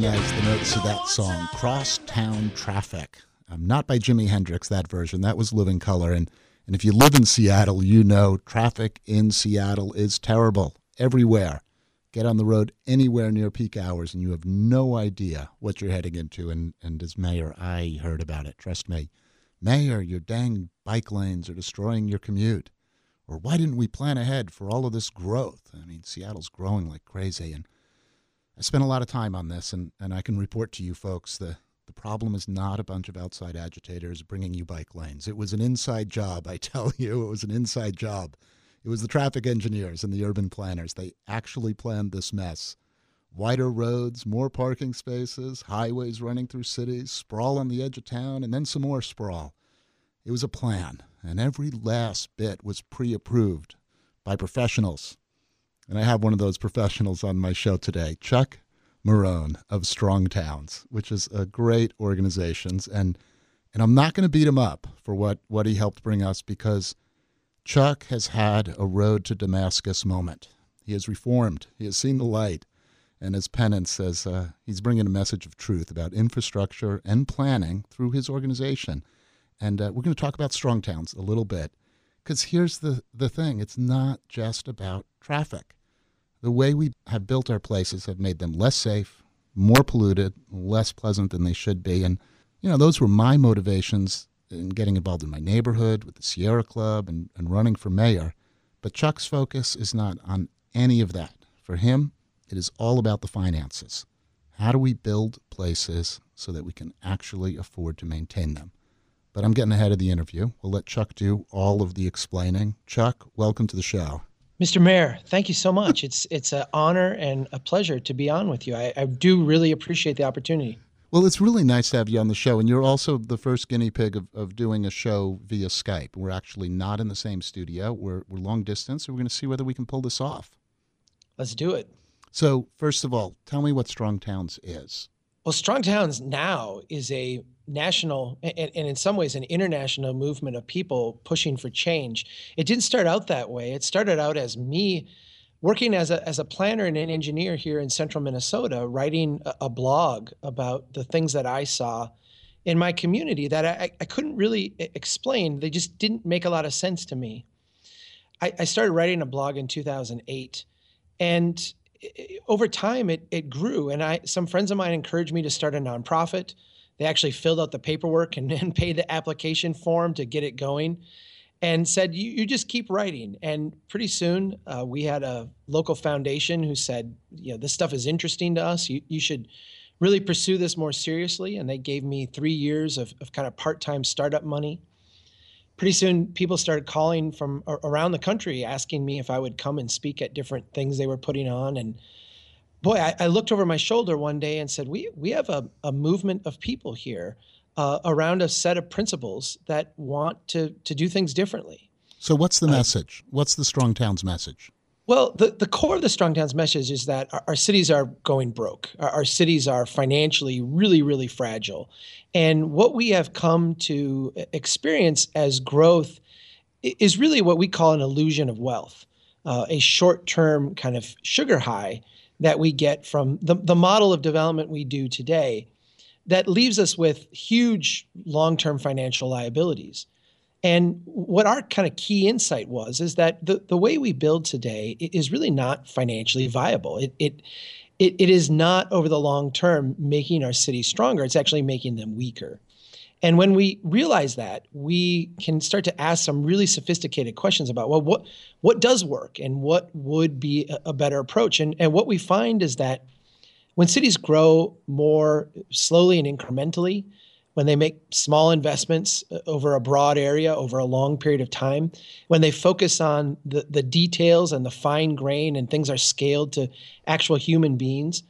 recognize the notes of that song, Crosstown Traffic. Um, not by Jimi Hendrix, that version. That was Living Colour. And, and if you live in Seattle, you know traffic in Seattle is terrible everywhere. Get on the road anywhere near peak hours, and you have no idea what you're heading into. And, and as mayor, I heard about it. Trust me. Mayor, your dang bike lanes are destroying your commute. Or why didn't we plan ahead for all of this growth? I mean, Seattle's growing like crazy. And I spent a lot of time on this, and, and I can report to you folks the, the problem is not a bunch of outside agitators bringing you bike lanes. It was an inside job, I tell you. It was an inside job. It was the traffic engineers and the urban planners. They actually planned this mess. Wider roads, more parking spaces, highways running through cities, sprawl on the edge of town, and then some more sprawl. It was a plan, and every last bit was pre approved by professionals. And I have one of those professionals on my show today, Chuck Marohn of Strong Towns, which is a great organization. And and I'm not going to beat him up for what, what he helped bring us because Chuck has had a road to Damascus moment. He has reformed. He has seen the light. And as penance says, uh, he's bringing a message of truth about infrastructure and planning through his organization. And uh, we're going to talk about strong towns a little bit. Because here's the, the thing it's not just about traffic. The way we have built our places have made them less safe, more polluted, less pleasant than they should be. And, you know, those were my motivations in getting involved in my neighborhood with the Sierra Club and, and running for mayor. But Chuck's focus is not on any of that. For him, it is all about the finances. How do we build places so that we can actually afford to maintain them? But I'm getting ahead of the interview. We'll let Chuck do all of the explaining. Chuck, welcome to the show. Mr. Mayor, thank you so much. It's it's an honor and a pleasure to be on with you. I, I do really appreciate the opportunity. Well, it's really nice to have you on the show. And you're also the first guinea pig of, of doing a show via Skype. We're actually not in the same studio, we're, we're long distance. So we're going to see whether we can pull this off. Let's do it. So, first of all, tell me what Strong Towns is. Well, Strong Towns now is a national and, and, in some ways an international movement of people pushing for change. It didn't start out that way. It started out as me working as a, as a planner and an engineer here in central Minnesota, writing a, a blog about the things that I saw in my community that I, I couldn't really explain. They just didn't make a lot of sense to me. I, I started writing a blog in 2008, and over time it, it grew. And I some friends of mine encouraged me to start a nonprofit. They actually filled out the paperwork and, and paid the application form to get it going and said, you, you just keep writing. And pretty soon, uh, we had a local foundation who said, you know, this stuff is interesting to us. You, you should really pursue this more seriously. And they gave me three years of, of kind of part time startup money. Pretty soon, people started calling from around the country asking me if I would come and speak at different things they were putting on. And boy, I, I looked over my shoulder one day and said, We, we have a, a movement of people here uh, around a set of principles that want to to do things differently. So, what's the uh, message? What's the Strong Towns message? Well, the, the core of the Strong Towns message is that our, our cities are going broke. Our, our, cities are financially really, really fragile. And what we have come to experience as growth is really what we call an illusion of wealth, uh, a short term kind of sugar high that we get from the, the model of development we do today that leaves us with huge long-term financial liabilities. And what our kind of key insight was is that the, the way we build today is really not financially viable. It, it, it, it is not over the long term making our cities stronger. It's actually making them weaker. And when we realize that, we can start to ask some really sophisticated questions about well, what what does work and what would be a, a better approach. And, and what we find is that when cities grow more slowly and incrementally, when they make small investments uh, over a broad area over a long period of time, when they focus on the, the details and the fine grain and things are scaled to actual human beings,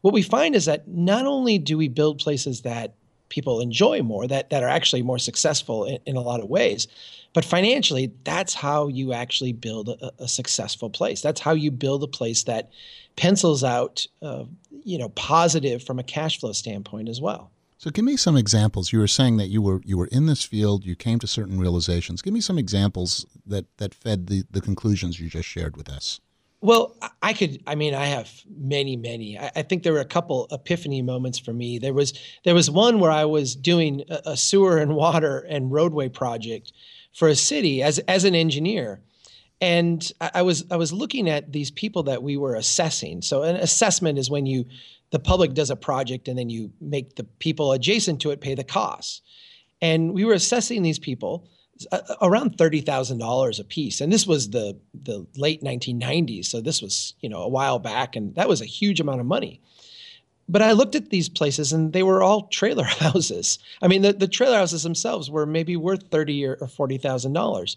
what we find is that not only do we build places that people enjoy more, that, that are actually more successful in, in a lot of ways, but financially, that's how you actually build a, a successful place. That's how you build a place that pencils out, uh, you know, positive from a cash flow standpoint as well. So, give me some examples. You were saying that you were you were in this field. You came to certain realizations. Give me some examples that that fed the the conclusions you just shared with us. Well, I could. I mean, I have many, many. I, I, think there were a couple epiphany moments for me. There was there was one where I was doing a, a sewer and water and roadway project for a city as as an engineer, and I, I was I was looking at these people that we were assessing. So an assessment is when you the public does a project and then you make the people adjacent to it pay the costs. And we were assessing these people around thirty thousand dollars a piece, and this was the the late 1990s. So this was you know a while back, and that was a huge amount of money. But I looked at these places, and they were all trailer houses. I mean, the, the trailer houses themselves were maybe worth thirty or, or forty thousand dollars,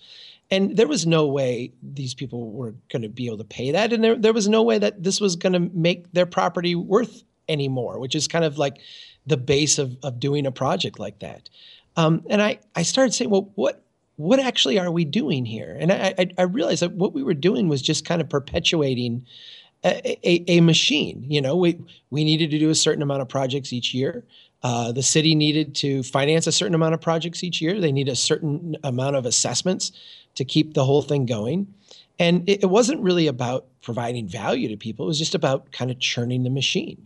and there was no way these people were going to be able to pay that, and there there was no way that this was going to make their property worth anymore, which is kind of like the base of of doing a project like that. Um, and I, I started saying, well, what what actually are we doing here? And I, I, I realized that what we were doing was just kind of perpetuating a, a, a, machine. You know, we we needed to do a certain amount of projects each year. Uh, the city needed to finance a certain amount of projects each year. They need a certain amount of assessments to keep the whole thing going. And it, it wasn't really about providing value to people. It was just about kind of churning the machine.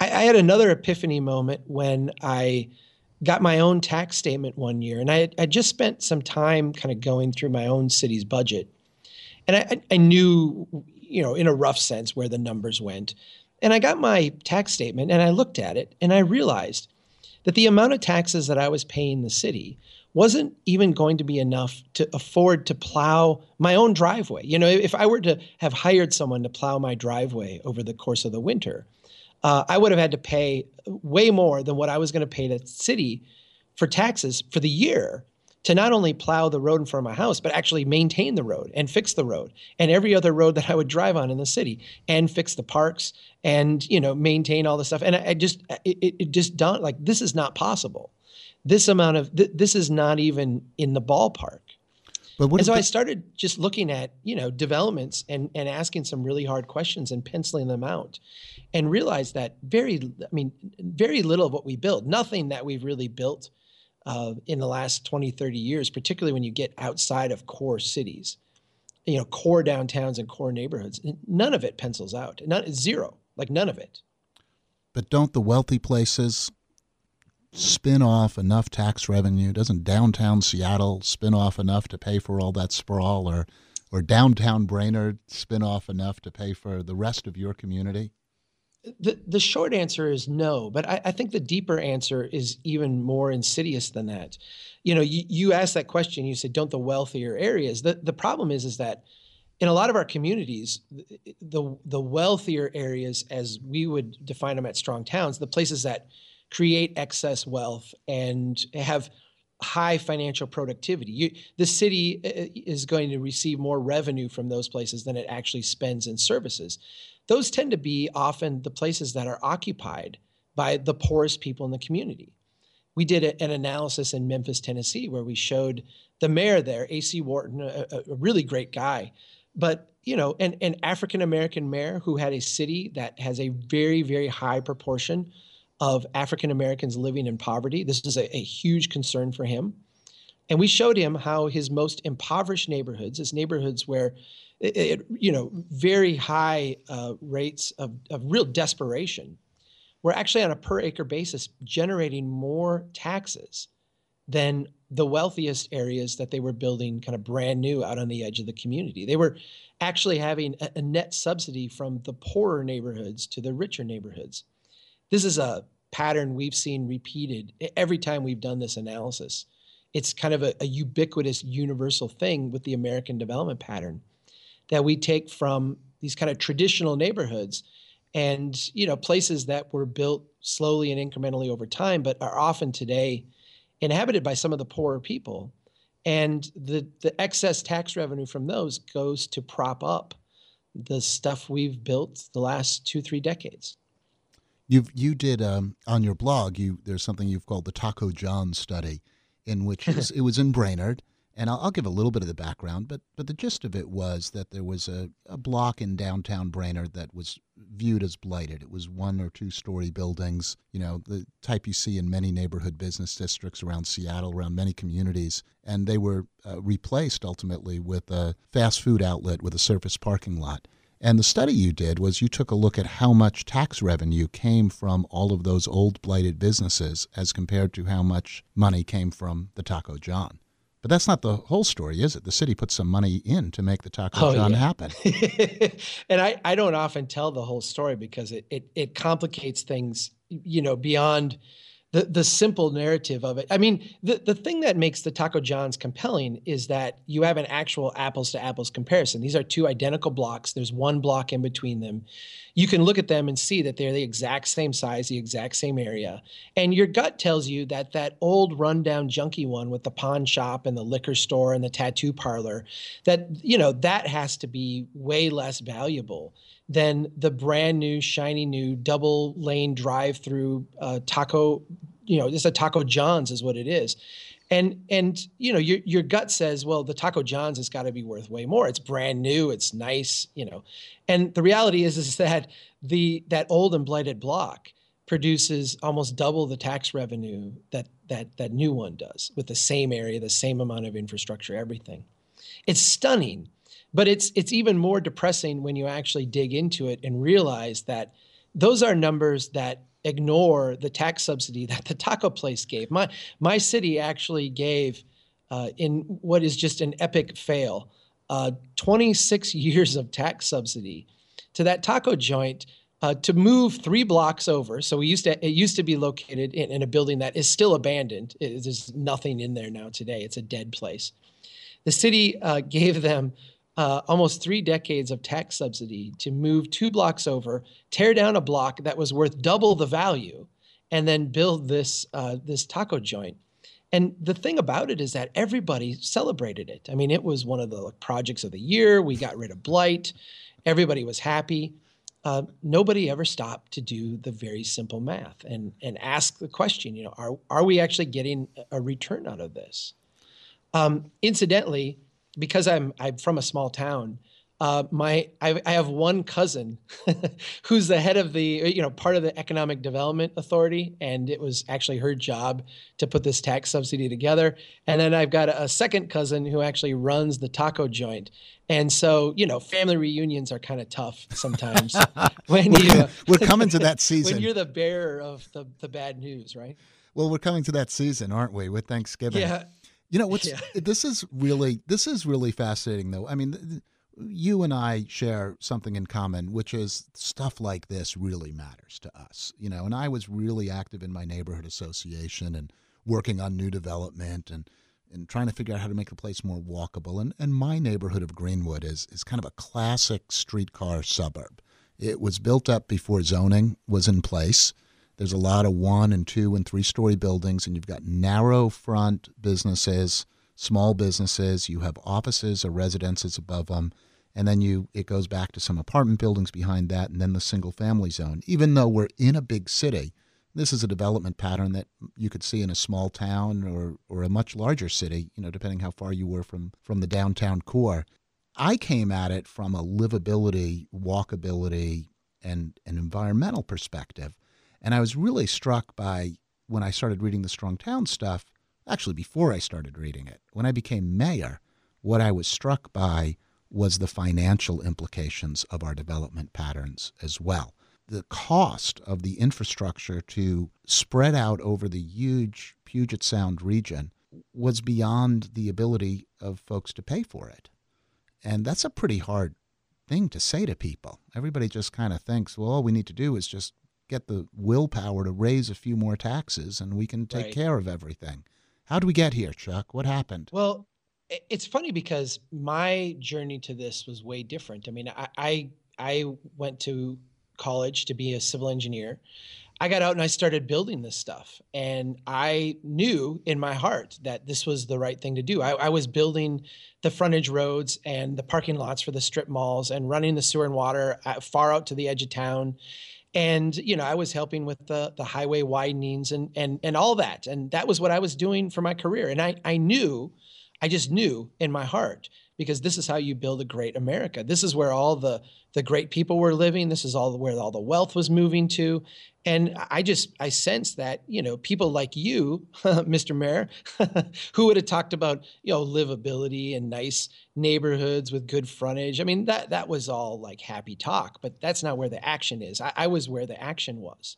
I, I had another epiphany moment when I got my own tax statement one year, and I I just spent some time kind of going through my own city's budget, and I, I knew, you know, in a rough sense where the numbers went, and I got my tax statement and I looked at it and I realized that the amount of taxes that I was paying the city wasn't even going to be enough to afford to plow my own driveway. You know, if I were to have hired someone to plow my driveway over the course of the winter, uh, I would have had to pay way more than what I was going to pay the city for taxes for the year to not only plow the road in front of my house, but actually maintain the road and fix the road and every other road that I would drive on in the city and fix the parks and you know maintain all the stuff. And I, I just it, it just don't like this is not possible. This amount of th- this is not even in the ballpark. But and so the- I started just looking at you know developments and and asking some really hard questions and penciling them out, and realized that very I mean very little of what we build, nothing that we've really built uh, in the last 20, 30 years, particularly when you get outside of core cities, you know, core downtowns and core neighborhoods, none of it pencils out. Not zero, like none of it. But don't the wealthy places spin off enough tax revenue? Doesn't downtown Seattle spin off enough to pay for all that sprawl, or or downtown Brainerd spin off enough to pay for the rest of your community? The the short answer is no, but I, I think the deeper answer is even more insidious than that. You know, you, you asked that question. You said, "Don't the wealthier areas?" The the problem is is that in a lot of our communities, the the wealthier areas, as we would define them at strong towns, the places that create excess wealth and have high financial productivity. You, the city uh, uh, is going to receive more revenue from those places than it actually spends in services. Those tend to be often the places that are occupied by the poorest people in the community. We did an analysis in Memphis, Tennessee, where we showed the mayor there, A.C. Wharton, a, a really great guy, but you know, an, an African American mayor who had a city that has a very, very high proportion of African Americans living in poverty. This is a, a, huge concern for him. And we showed him how his most impoverished neighborhoods, his neighborhoods where it, it, you know, very high uh, rates of, of real desperation, were actually on a per acre basis generating more taxes than the wealthiest areas that they were building kind of brand new out on the edge of the community. They were actually having a, a net subsidy from the poorer neighborhoods to the richer neighborhoods. This is a pattern we've seen repeated every time we've done this analysis. It's kind of a, a ubiquitous, universal thing with the American development pattern that we take from these kind of traditional neighborhoods and you know places that were built slowly and incrementally over time but are often today inhabited by some of the poorer people and the the excess tax revenue from those goes to prop up the stuff we've built the last 2 3 decades you you did um, on your blog. You there's something you've called the Taco John study, in which it was in Brainerd, and I'll, I'll, give a little bit of the background, but but the gist of it was that there was a, a block in downtown Brainerd that was viewed as blighted. It was one or two story buildings, you know, the type you see in many neighborhood business districts around Seattle, around many communities, and they were uh, replaced ultimately with a fast food outlet with a surface parking lot. And the study you did was you took a look at how much tax revenue came from all of those old blighted businesses as compared to how much money came from the Taco John. But that's not the whole story, is it? The city put some money in to make the Taco oh, John yeah. happen. and I, I don't often tell the whole story because it, it, it complicates things, you know, beyond – the the simple narrative of it. I mean, the the thing that makes the Taco John's compelling is that you have an actual apples to apples comparison. These are two identical blocks. There's one block in between them. You can look at them and see that they're the exact same size, the exact same area. And your gut tells you that that old rundown junky one with the pawn shop and the liquor store and the tattoo parlor, that you know, that has to be way less valuable than the brand new, shiny new double lane drive through uh, taco. You know, just a Taco John's is what it is. And and you know your your gut says, well, the Taco John's has got to be worth way more. It's brand new, it's nice, you know. And the reality is is that the that old and blighted block produces almost double the tax revenue that that that new one does with the same area, the same amount of infrastructure, everything. It's stunning but it's it's even more depressing when you actually dig into it and realize that those are numbers that ignore the tax subsidy that the taco place gave. My my city actually gave uh, in what is just an epic fail, uh, 26 years of tax subsidy to that taco joint uh, to move three blocks over. So we used to it used to be located in, in a building that is still abandoned. It, there's nothing in there now today. It's a dead place. The city uh, gave them uh, almost three decades of tax subsidy to move two blocks over, tear down a block that was worth double the value, and then build this uh, this taco joint. And the thing about it is that everybody celebrated it. I mean, it was one of the projects of the year. We got rid of blight. Everybody was happy. Uh, nobody ever stopped to do the very simple math and and ask the question. You know, are are we actually getting a return out of this? Um, incidentally, because I'm I'm from a small town, uh, my I, I, have one cousin who's the head of the you know part of the economic development authority and it was actually her job to put this tax subsidy together. And then i've got a, a second cousin who actually runs the taco joint. And so you know family reunions are kind of tough sometimes when you we're coming to that season. when you're the bearer of the, the bad news right? Well we're coming to that season aren't we with thanksgiving? Yeah you know what's yeah. this is really this is really fascinating though. I mean, you and I share something in common, which is stuff like this really matters to us. You know, and I was really active in my neighborhood association and working on new development and and trying to figure out how to make the place more walkable. And and my neighborhood of Greenwood is is kind of a classic streetcar suburb. It was built up before zoning was in place. There's a lot of one and two and three story buildings, and you've got narrow front businesses, small businesses. You have offices or residences above them, and then you it goes back to some apartment buildings behind that, and then the single family zone. Even though we're in a big city, this is a development pattern that you could see in a small town or or a much larger city. You know, depending how far you were from from the downtown core. I came at it from a livability, walkability, and an environmental perspective. And I was really struck by when I started reading the Strong Town stuff, actually before I started reading it, when I became mayor, what I was struck by was the financial implications of our development patterns as well. The cost of the infrastructure to spread out over the huge Puget Sound region was beyond the ability of folks to pay for it. And that's a pretty hard thing to say to people. Everybody just kind of thinks, well, all we need to do is just get the willpower to raise a few more taxes and we can take right. care of everything. How do we get here, Chuck? What happened? Well, it's funny because my journey to this was way different. I mean, I I, I went to college to be a civil engineer. I got out and I started building this stuff. And I knew in my heart that this was the right thing to do. I, I, was building the frontage roads and the parking lots for the strip malls and running the sewer and water uh, far out to the edge of town and you know i was helping with the the highway widenings and and and all that. And that was what i was doing for my career. And i i knew i just knew in my heart because this is how you build a great America. This is where all the the great people were living. This is all where all the wealth was moving to. And I just I sense that you know people like you, Mr. Mayor, who would have talked about you know livability and nice neighborhoods with good frontage. I mean that that was all like happy talk, but that's not where the action is. I, I was where the action was,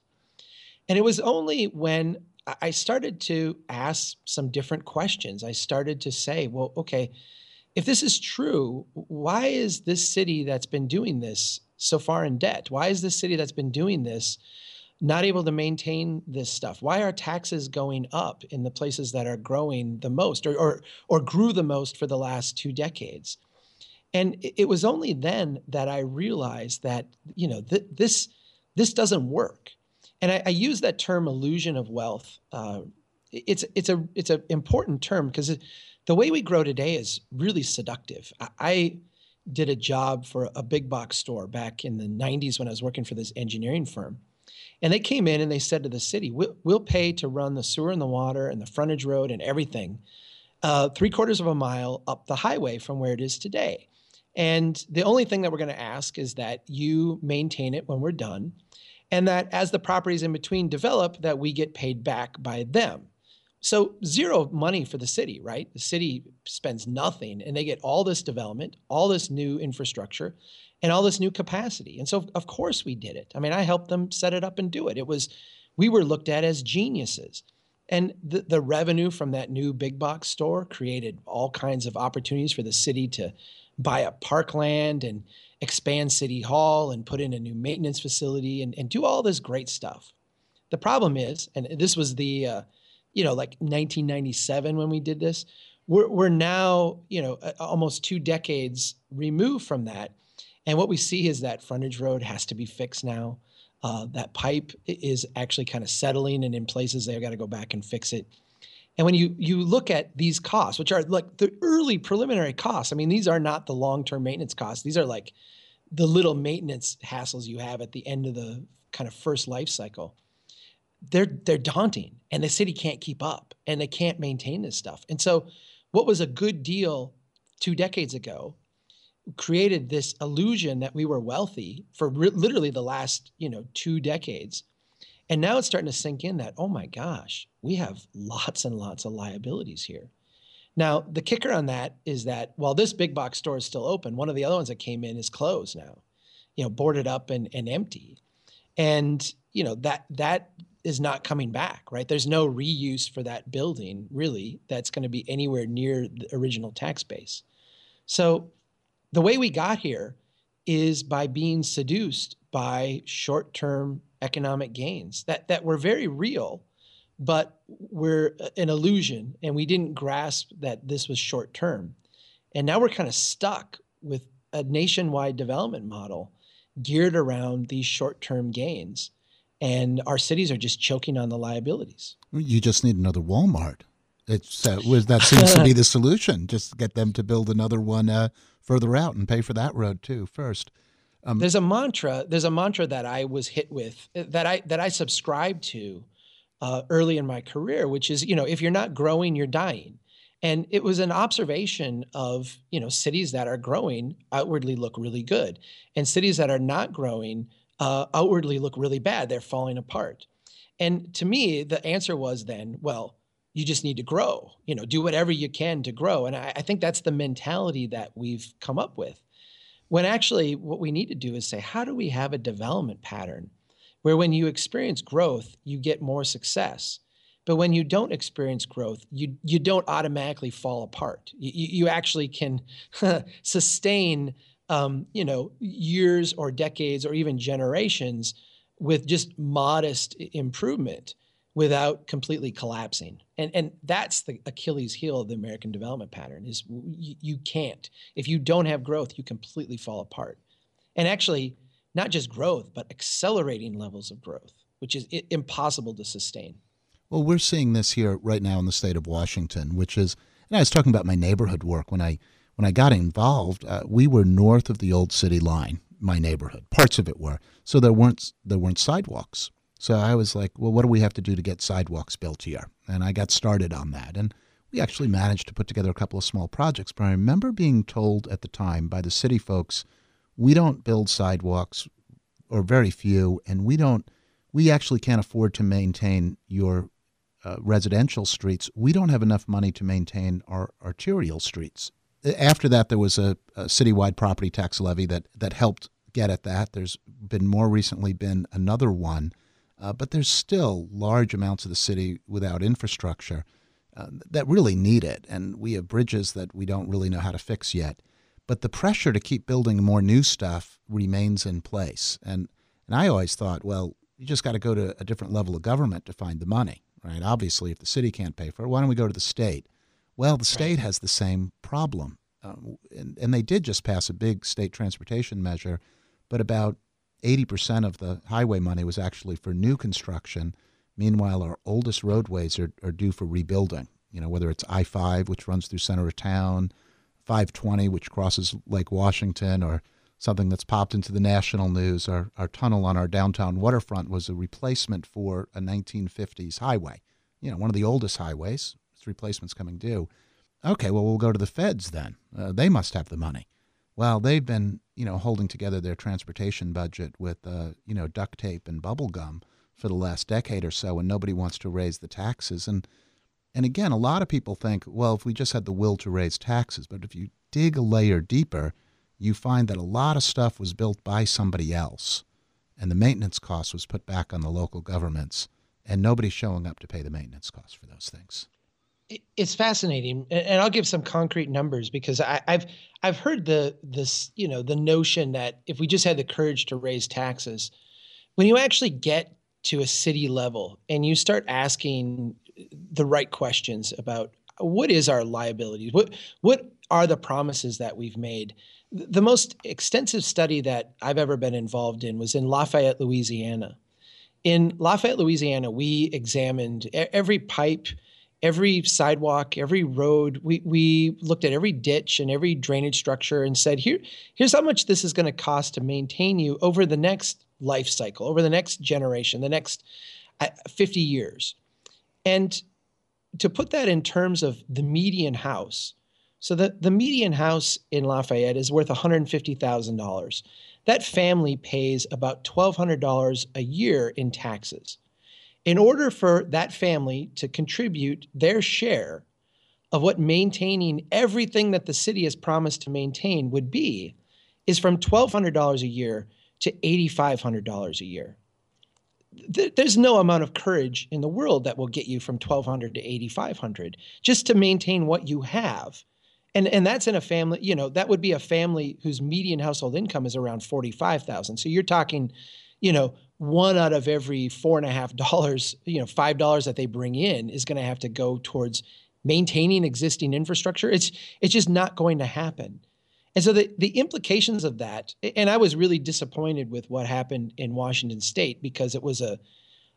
and it was only when I started to ask some different questions. I started to say, well, okay, if this is true, why is this city that's been doing this so far in debt? Why is this city that's been doing this not able to maintain this stuff? Why are taxes going up in the places that are growing the most or or, or grew the most for the last two decades? And it was only then that I realized that you know th- this this doesn't work. And I, I, use that term illusion of wealth. Uh, it's it's a it's an important term because the way we grow today is really seductive. I, I did a job for a big box store back in the 90s when I was working for this engineering firm. And they came in and they said to the city, we'll, we'll pay to run the sewer and the water and the frontage road and everything uh, three quarters of a mile up the highway from where it is today. And the only thing that we're going to ask is that you maintain it when we're done, and that as the properties in between develop, that we get paid back by them. So zero money for the city, right? The city spends nothing and they get all this development, all this new infrastructure, and all this new capacity. And so of course we did it. I mean, I helped them set it up and do it. It was we were looked at as geniuses. And the, the revenue from that new big box store created all kinds of opportunities for the city to buy up parkland and expand city hall and put in a new maintenance facility and, and do all this great stuff. The problem is, and this was the uh, you know, like 1997 when we did this. We're, we're now, you know, almost two decades removed from that. And what we see is that frontage road has to be fixed now. Uh, that pipe is actually kind of settling, and in places they've got to go back and fix it. And when you you look at these costs, which are like the early preliminary costs, I mean, these are not the long term maintenance costs. These are like the little maintenance hassles you have at the end of the kind of first life cycle they're they're daunting and the city can't keep up and they can't maintain this stuff. And so what was a good deal 2 decades ago created this illusion that we were wealthy for re- literally the last, you know, 2 decades. And now it's starting to sink in that oh my gosh, we have lots and lots of liabilities here. Now, the kicker on that is that while this big box store is still open, one of the other ones that came in is closed now, you know, boarded up and, and empty. And, you know, that that is not coming back, right? There's no reuse for that building really that's going to be anywhere near the original tax base. So the way we got here is by being seduced by short-term economic gains that that were very real, but were uh, an illusion and we didn't grasp that this was short term. And now we're kind of stuck with a nationwide development model geared around these short-term gains and our cities are just choking on the liabilities. You just need another Walmart. It's uh, that seems to be the solution. Just get them to build another one uh, further out and pay for that road too first. Um, there's a mantra. There's a mantra that I was hit with that I that I subscribed to uh, early in my career, which is you know if you're not growing, you're dying. And it was an observation of you know cities that are growing outwardly look really good, and cities that are not growing uh, outwardly look really bad. They're falling apart. And to me, the answer was then, well, you just need to grow, you know, do whatever you can to grow. And I, I think that's the mentality that we've come up with. When actually, what we need to do is say, how do we have a development pattern where when you experience growth, you get more success? But when you don't experience growth, you you don't automatically fall apart. You, you actually can sustain um, you know, years or decades or even generations with just modest improvement without completely collapsing. And and that's the Achilles heel of the American development pattern is you, you can't. If you don't have growth, you completely fall apart. And actually, not just growth, but accelerating levels of growth, which is impossible to sustain. Well, we're seeing this here right now in the state of Washington, which is, and I was talking about my neighborhood work when I when I got involved, uh, we were north of the old city line, my neighborhood. Parts of it were. So there weren't there weren't sidewalks. So I was like, well, what do we have to do to get sidewalks built here? And I got started on that. And we actually managed to put together a couple of small projects. But I remember being told at the time by the city folks, we don't build sidewalks or very few, and we don't, we actually can't afford to maintain your uh, residential streets. We don't have enough money to maintain our arterial streets. After that, there was a, a citywide property tax levy that, that helped get at that. There's been more recently been another one, uh, but there's still large amounts of the city without infrastructure uh, that really need it. And we have bridges that we don't really know how to fix yet. But the pressure to keep building more new stuff remains in place. And, and I always thought, well, you just got to go to a different level of government to find the money, right? Obviously, if the city can't pay for it, why don't we go to the state? Well, the state right. has the same problem. Um, and, and they did just pass a big state transportation measure, but about 80% of the highway money was actually for new construction Meanwhile, our oldest roadways are, are due for rebuilding. You know, whether it's I 5, which runs through center of town, 520, which crosses Lake Washington, or something that's popped into the national news. Our, our tunnel on our downtown waterfront was a replacement for a 1950s highway. You know, one of the oldest highways. Its replacement's coming due. Okay, well, we'll go to the feds then. Uh, they must have the money. Well, they've been, you know, holding together their transportation budget with, uh, you know, duct tape and bubble gum for the last decade or so, and nobody wants to raise the taxes. And and again, a lot of people think, well, if we just had the will to raise taxes, but if you dig a layer deeper, you find that a lot of stuff was built by somebody else, and the maintenance cost was put back on the local governments, and nobody's showing up to pay the maintenance costs for those things. It's fascinating, and I'll give some concrete numbers because I, have I've heard the this you know the notion that if we just had the courage to raise taxes, when you actually get to a city level and you start asking the right questions about what is our liabilities what what are the promises that we've made the most extensive study that I've ever been involved in was in Lafayette, Louisiana. In Lafayette, Louisiana, we examined every pipe, every sidewalk, every road. We, we looked at every ditch and every drainage structure and said, Here, here's how much this is going to cost to maintain you over the next life cycle over the next generation, the next uh, 50 years. And to put that in terms of the median house, so the, the median house in Lafayette is worth $150,000. That family pays about $1,200 a year in taxes. In order for that family to contribute their share of what maintaining everything that the city has promised to maintain would be, is from $1,200 a year to $8,500 a year. There's no amount of courage in the world that will get you from 1200 to 8500 just to maintain what you have. And, and that's in a family, you know, that would be a family whose median household income is around 45,000. So you're talking, you know, one out of every four and a half dollars, you know, five dollars that they bring in is going to have to go towards maintaining existing infrastructure. It's it's just not going to happen. And so the, the implications of that, and I was really disappointed with what happened in Washington state because it was a,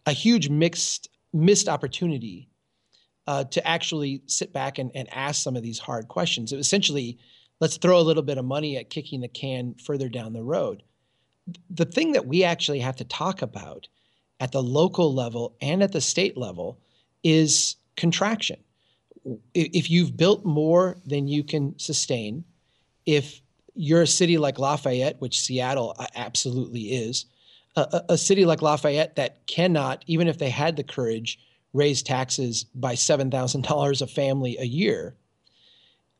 a huge mixed missed opportunity uh, to actually sit back and, and ask some of these hard questions. It was essentially, let's throw a little bit of money at kicking the can further down the road. The thing that we actually have to talk about at the local level and at the state level is contraction. If you've built more than you can sustain, if you're a city like Lafayette, which Seattle uh, absolutely is, a, a, city like Lafayette that cannot, even if they had the courage, raise taxes by seven thousand dollars a family a year.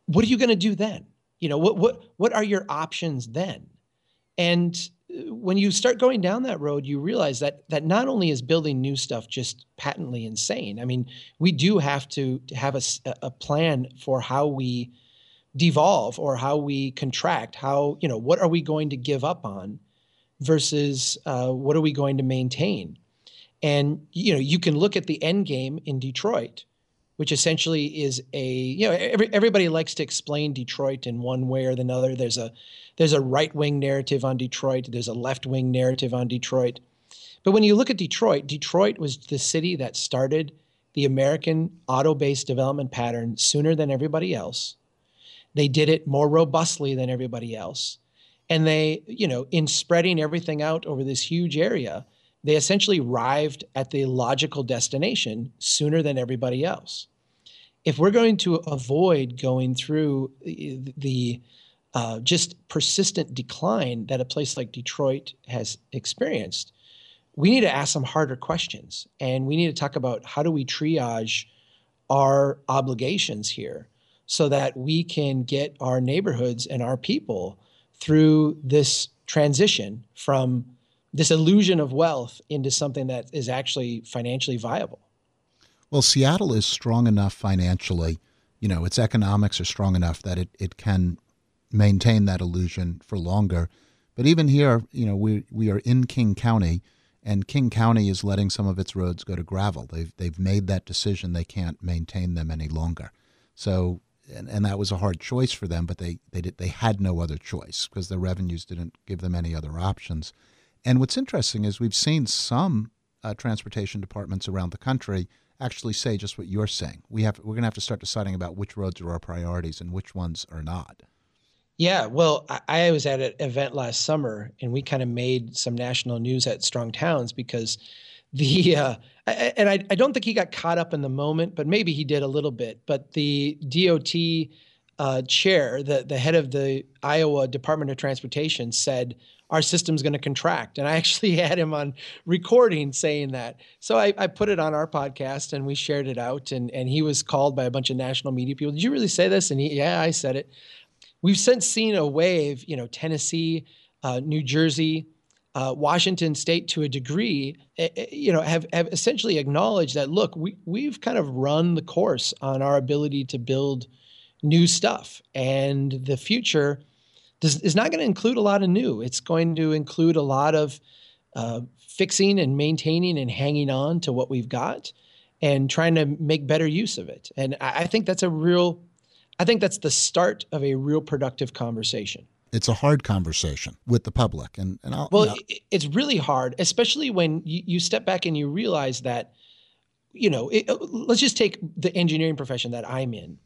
What are you going to do then? You know what what what are your options then? And when you start going down that road, you realize that that not only is building new stuff just patently insane. I mean, we do have to, to have a, a plan for how we devolve or how we contract how you know what are we going to give up on versus uh, what are we going to maintain and you know you can look at the end game in detroit which essentially is a you know every, everybody likes to explain detroit in one way or another. There's a there's a right wing narrative on detroit. There's a left wing narrative on detroit. But when you look at detroit detroit was the city that started the american auto based development pattern sooner than everybody else. They did it more robustly than everybody else. And they, you know, in spreading everything out over this huge area, they essentially arrived at the logical destination sooner than everybody else. if we're going to avoid going through the uh, just persistent decline that a place like Detroit has experienced, we need to ask some harder questions. And we need to talk about how do we triage our obligations here so that we can get our neighborhoods and our people through this transition from this illusion of wealth into something that is actually financially viable. Well, Seattle is strong enough financially, you know, its economics are strong enough that it, it can maintain that illusion for longer. But even here, you know, we we are in King County, and King County is letting some of its roads go to gravel. They've they've made that decision. They can't maintain them any longer. So, and, and that was a hard choice for them, but they they did they had no other choice because their revenues didn't give them any other options. And what's interesting is we've seen some uh, transportation departments around the country actually say just what you're saying. We have we're going to have to start deciding about which roads are our priorities and which ones are not. Yeah, well, I, I was at an event last summer, and we kind of made some national news at Strong Towns because the uh, and I, I don't think he got caught up in the moment, but maybe he did a little bit. But the DOT uh, chair, the the head of the Iowa Department of Transportation, said our system's going to contract, and I actually had him on recording saying that. So I, I put it on our podcast, and we shared it out, and and he was called by a bunch of national media people. Did you really say this? And he, yeah, I said it. We've since seen a wave, you know, Tennessee, uh, New Jersey, uh, Washington State, to a degree, eh, eh, you know, have have essentially acknowledged that look, we we've kind of run the course on our ability to build new stuff, and the future does, is not going to include a lot of new. It's going to include a lot of uh, fixing and maintaining and hanging on to what we've got, and trying to make better use of it. And I, I think that's a real I think that's the start of a real productive conversation. It's a hard conversation with the public, and and I'll, well, you know. it's really hard, especially when you, you step back and you realize that, you know, it, let's just take the engineering profession that I'm in.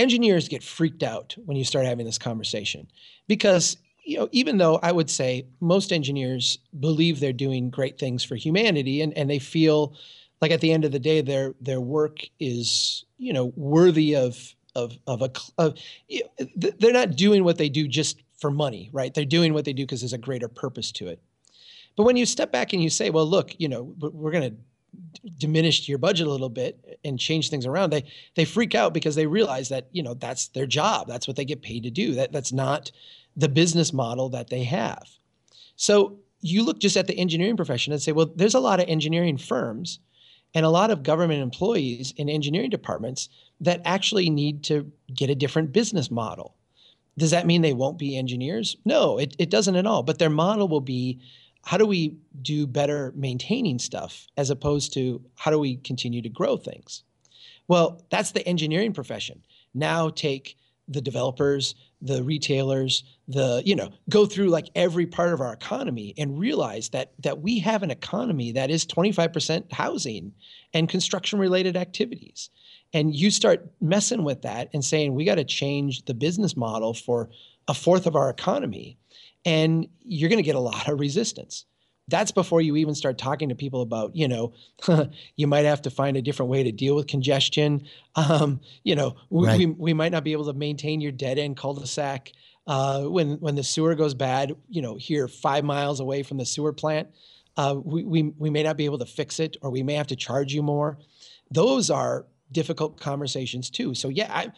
Engineers get freaked out when you start having this conversation because you know, even though I would say most engineers believe they're doing great things for humanity and, and they feel like at the end of the day their their work is, you know, worthy of of of a of, they're not doing what they do just for money, right? They're doing what they do because there's a greater purpose to it. But when you step back and you say, well, look, you know, we're going to diminish your budget a little bit and change things around, they they freak out because they realize that you know that's their job, that's what they get paid to do. That that's not the business model that they have. So you look just at the engineering profession and say, well, there's a lot of engineering firms and a lot of government employees in engineering departments that actually need to get a different business model. Does that mean they won't be engineers? No, it, it doesn't at all. But their model will be how do we do better maintaining stuff as opposed to how do we continue to grow things? Well, that's the engineering profession. Now take the developers, the retailers, the you know, go through like every part of our economy and realize that that we have an economy that is 25% housing and construction related activities. And you start messing with that and saying we got to change the business model for a fourth of our economy and you're going to get a lot of resistance. That's before you even start talking to people about you know you might have to find a different way to deal with congestion. Um, you know we, right. we, we, might not be able to maintain your dead end cul-de-sac uh, when when the sewer goes bad you know here five miles away from the sewer plant uh, we, we, we may not be able to fix it or we may have to charge you more. Those are difficult conversations too. So yeah I,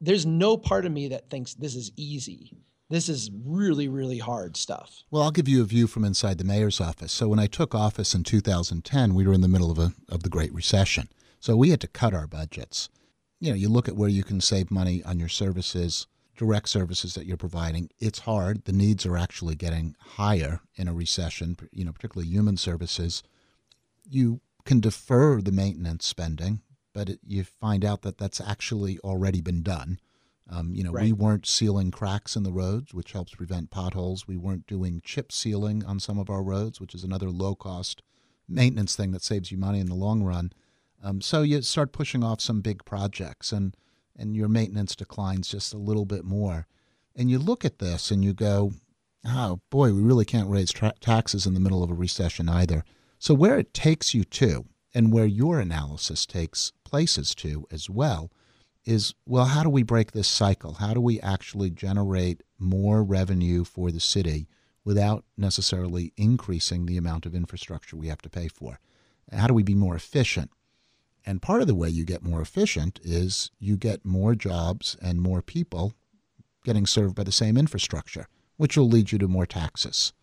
there's no part of me that thinks this is easy this is really, really hard stuff. Well, I'll give you a view from inside the mayor's office. So when I took office in 2010, we were in the middle of a of the Great Recession. So we had to cut our budgets. You know, you look at where you can save money on your services, direct services that you're providing. It's hard. The needs are actually getting higher in a recession, you know, particularly human services. You can defer the maintenance spending, but it, you find out that that's actually already been done. Um, you know, right. we weren't sealing cracks in the roads, which helps prevent potholes. We weren't doing chip sealing on some of our roads, which is another low cost maintenance thing that saves you money in the long run. Um, so you start pushing off some big projects, and and your maintenance declines just a little bit more. And you look at this and you go, oh boy, we really can't raise tra- taxes in the middle of a recession either. So where it takes you to, and where your analysis takes places to as well is well, how do we break this cycle? How do we actually generate more revenue for the city without necessarily increasing the amount of infrastructure we have to pay for? How do we be more efficient? And part of the way you get more efficient is you get more jobs and more people getting served by the same infrastructure, which will lead you to more taxes.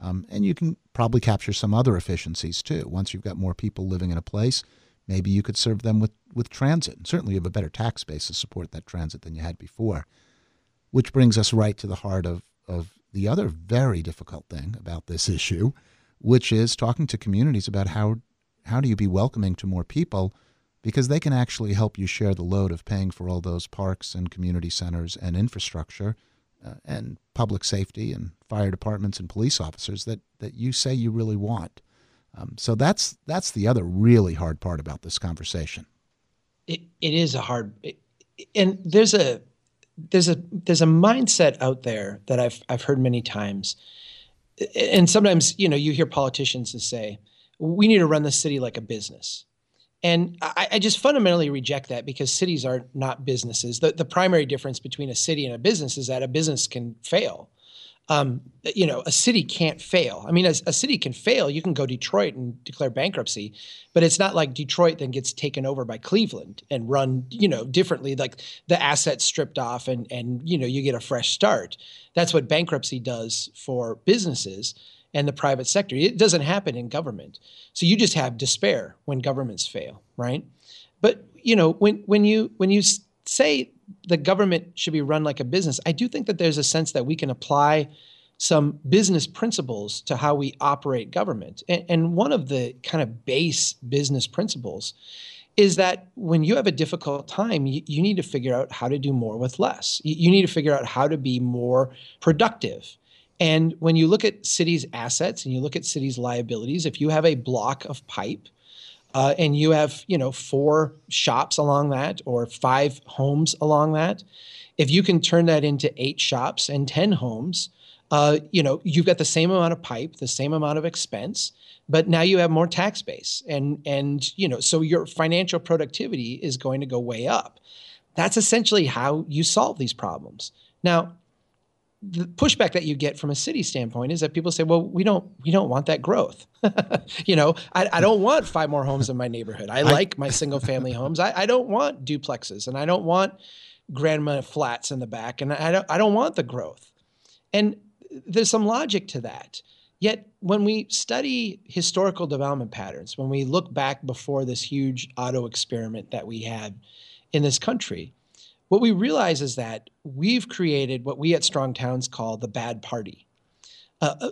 Um, and you can probably capture some other efficiencies too. Once you've got more people living in a place, maybe you could serve them with, with transit. And certainly you have a better tax base to support that transit than you had before. Which brings us right to the heart of, of the other very difficult thing about this issue, which is talking to communities about how how do you be welcoming to more people because they can actually help you share the load of paying for all those parks and community centers and infrastructure uh, and public safety and fire departments and police officers that, that you say you really want. Um, so that's that's the other really hard part about this conversation. It, it is a hard, it, and there's a there's a there's a mindset out there that I've I've heard many times, and sometimes you know you hear politicians say we need to run the city like a business. And I, I, just fundamentally reject that because cities are not businesses. The, the primary difference between a city and a business is that a business can fail. Um, you know, a city can't fail. I mean, as a city can fail, you can go Detroit and declare bankruptcy, but it's not like Detroit then gets taken over by Cleveland and run, you know, differently. Like the assets stripped off, and and you know, you get a fresh start. That's what bankruptcy does for businesses and the private sector. It doesn't happen in government. So you just have despair when governments fail, right? But you know, when when you when you say the government should be run like a business, I do think that there's a sense that we can apply some business principles to how we operate government. And, and one of the kind of base business principles is that when you have a difficult time, you, you, need to figure out how to do more with less. You, you, need to figure out how to be more productive. And when you look at cities' assets and you look at cities' liabilities, if you have a block of pipe uh, and you have, you know, four shops along that or five homes along that, if you can turn that into eight shops and 10 homes, uh, you know, you've got the same amount of pipe, the same amount of expense, but now you have more tax base. And, and, you know, so your financial productivity is going to go way up. That's essentially how you solve these problems. Now, the pushback that you get from a city standpoint is that people say, "Well, we don't we don't want that growth." you know, I, I, don't want five more homes in my neighborhood. I, I like my single family homes. I, I, don't want duplexes, and I don't want grandma flats in the back, and I don't I don't want the growth. And there's some logic to that. Yet, when we study historical development patterns, when we look back before this huge auto experiment that we had in this country, what we realize is that we've created what we at Strong Towns call the bad party. Uh, uh,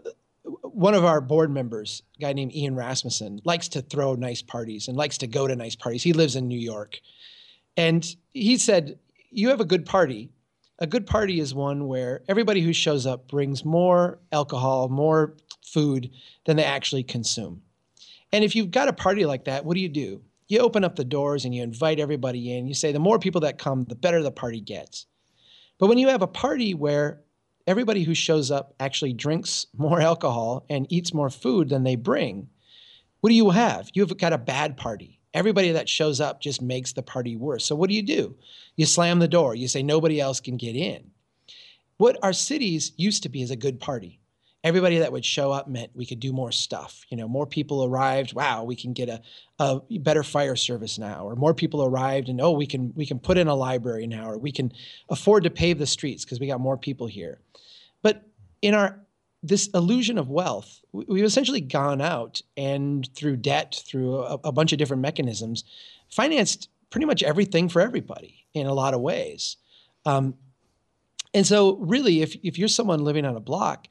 one of our board members, a guy named Ian Rasmussen, likes to throw nice parties and likes to go to nice parties. He lives in New York. And he said, You have a good party. A good party is one where everybody who shows up brings more alcohol, more food than they actually consume. And if you've got a party like that, what do you do? You open up the doors and you invite everybody in. You say the more people that come, the better the party gets. But when you have a party where everybody who shows up actually drinks more alcohol and eats more food than they bring, what do you have? You've got a bad party. Everybody that shows up just makes the party worse. So what do you do? You slam the door. You say nobody else can get in. What our cities used to be is a good party everybody that would show up meant we could do more stuff. You know, more people arrived. Wow, we can get a, a better fire service now, or more people arrived, and oh, we can we can put in a library now, or we can afford to pave the streets because we got more people here. But in our this illusion of wealth, we've essentially gone out and through debt, through a, a bunch of different mechanisms, financed pretty much everything for everybody in a lot of ways. Um, and so, really, if if you're someone living on a block,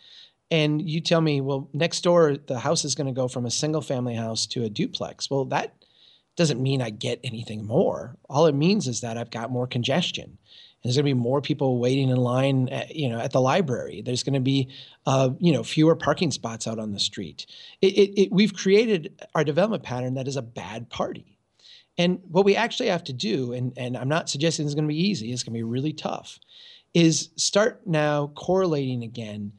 and you tell me, well, next door, the house is going to go from a single family house to a duplex. Well, that doesn't mean I get anything more. All it means is that I've got more congestion. There's going to be more people waiting in line, at, you know, at the library. There's going to be, uh, you know, fewer parking spots out on the street. It, it, it, we've created our development pattern that is a bad party. And what we actually have to do, and, and I'm not suggesting it's going to be easy, it's going to be really tough, is start now correlating again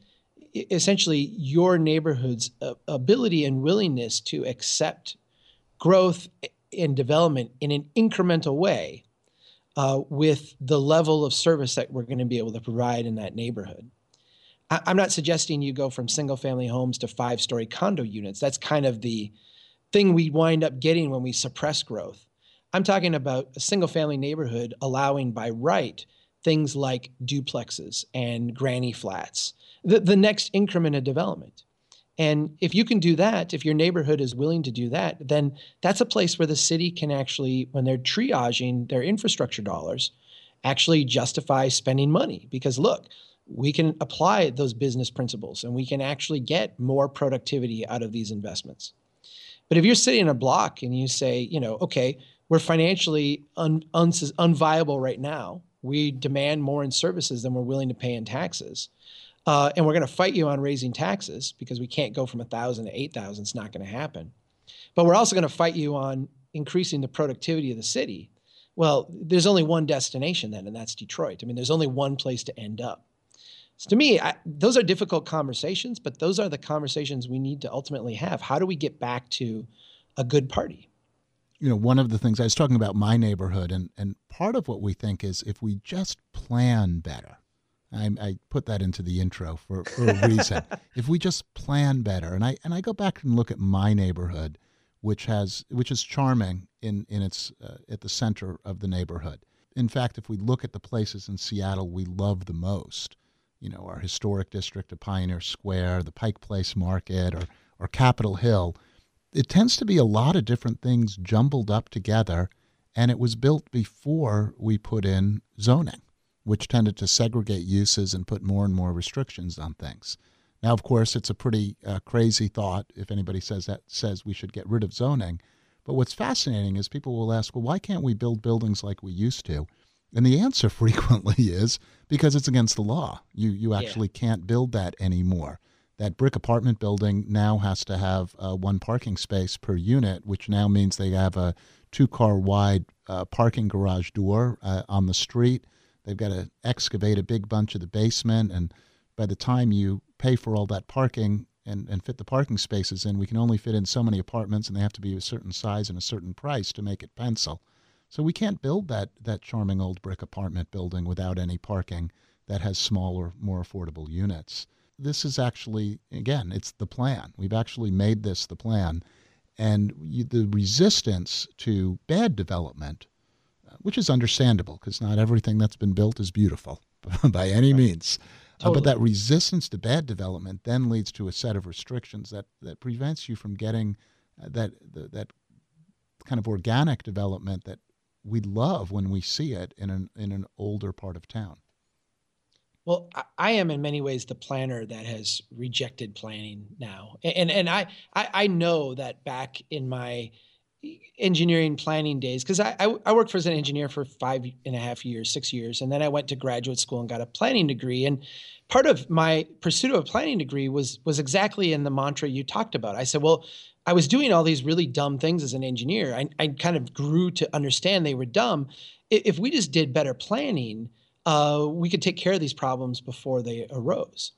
essentially your neighborhood's ability and willingness to accept growth and development in an incremental way uh, with the level of service that we're going to be able to provide in that neighborhood. I- I'm not suggesting you go from single family homes to five story condo units. That's kind of the thing we wind up getting when we suppress growth. I'm talking about a single family neighborhood allowing by right things like duplexes and granny flats, the, the next increment of development. And if you can do that, if your neighborhood is willing to do that, then that's a place where the city can actually, when they're triaging their infrastructure dollars, actually justify spending money. Because look, we can apply those business principles and we can actually get more productivity out of these investments. But if you're sitting in a block and you say, you know, okay, we're financially un, un, unviable right now, we demand more in services than we're willing to pay in taxes uh, and we're going to fight you on raising taxes because we can't go from a thousand to eight thousand. It's not going to happen. But we're also going to fight you on increasing the productivity of the city. Well, there's only one destination then, and that's Detroit. I mean, there's only one place to end up. So to me, I, those are difficult conversations, but those are the conversations we need to ultimately have. How do we get back to a good party? You know, one of the things I was talking about my neighborhood, and, and part of what we think is if we just plan better, I, I, put that into the intro for, for a reason. if we just plan better, and I and I go back and look at my neighborhood, which has which is charming in in its uh, at the center of the neighborhood. In fact, if we look at the places in Seattle we love the most, you know, our historic district of Pioneer Square, the Pike Place Market, or or Capitol Hill, it tends to be a lot of different things jumbled up together, and it was built before we put in zoning which tended to segregate uses and put more and more restrictions on things. Now, of course, it's a pretty uh, crazy thought if anybody says that says we should get rid of zoning. But what's fascinating is people will ask, well, why can't we build buildings like we used to? And the answer frequently is because it's against the law. You you actually yeah. can't build that anymore. That brick apartment building now has to have uh, one parking space per unit, which now means they have a two car wide uh, parking garage door uh, on the street They've got to excavate a big bunch of the basement, and by the time you pay for all that parking and, and fit the parking spaces in, we can only fit in so many apartments, and they have to be a certain size and a certain price to make it pencil. So we can't build that that charming old brick apartment building without any parking that has smaller, more affordable units. This is actually, again, it's the plan. We've actually made this the plan. And you, the resistance to bad development which is understandable because not everything that's been built is beautiful by any right. means. Totally. Uh, but that resistance to bad development then leads to a set of restrictions that, that prevents you from getting uh, that the, that kind of organic development that we love when we see it in an in an older part of town. Well, I am in many ways the planner that has rejected planning now, and and I I, I know that back in my engineering planning days because I, I, I, worked for as an engineer for five and a half years six years and then i went to graduate school and got a planning degree. And part of my pursuit of a planning degree was was exactly in the mantra you talked about. I said well i was doing all these really dumb things as an engineer. I, I kind of grew to understand they were dumb. If we just did better planning uh, we could take care of these problems before they arose.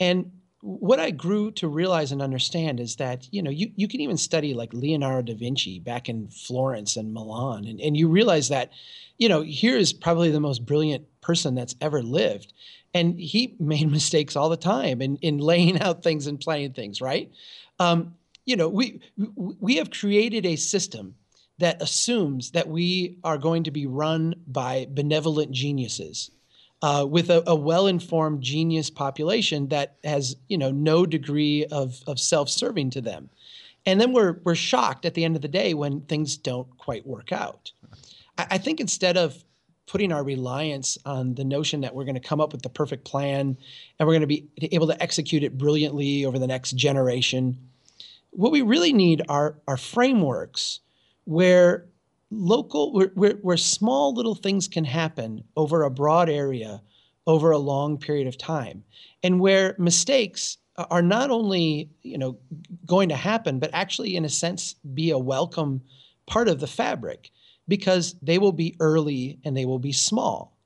And what I grew to realize and understand is that, you know, you, you can even study like Leonardo da Vinci back in Florence and Milan, and, and you realize that, you know, here is probably the most brilliant person that's ever lived. And he made mistakes all the time in, in laying out things and planning things, right? Um, you know, we we have created a system that assumes that we are going to be run by benevolent geniuses uh, with a, a well-informed genius population that has you know no degree of, of self-serving to them. And then we're we're shocked at the end of the day when things don't quite work out. I, I think instead of putting our reliance on the notion that we're going to come up with the perfect plan and we're going to be able to execute it brilliantly over the next generation what we really need are are frameworks where local where, where, where small little things can happen over a broad area over a long period of time. And where mistakes are not only you know going to happen but actually in a sense be a welcome part of the fabric because they will be early and they will be small.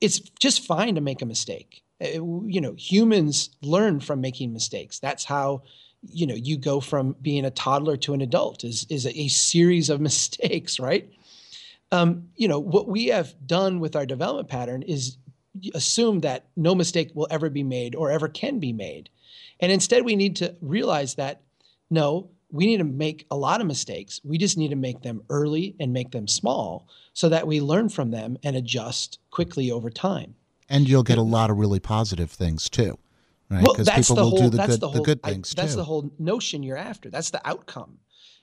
It's just fine to make a mistake. Uh, you know humans learn from making mistakes. That's how you know you go from being a toddler to an adult is is a, a series of mistakes right Um, you know, what we have done with our development pattern is assume that no mistake will ever be made or ever can be made. And instead, we need to realize that no, we need to make a lot of mistakes. We just need to make them early and make them small so that we learn from them and adjust quickly over time. And you'll get a lot of really positive things too, right? Because well, people will whole, do the good, the, whole, the good things I, That's too. the whole notion you're after. That's the outcome.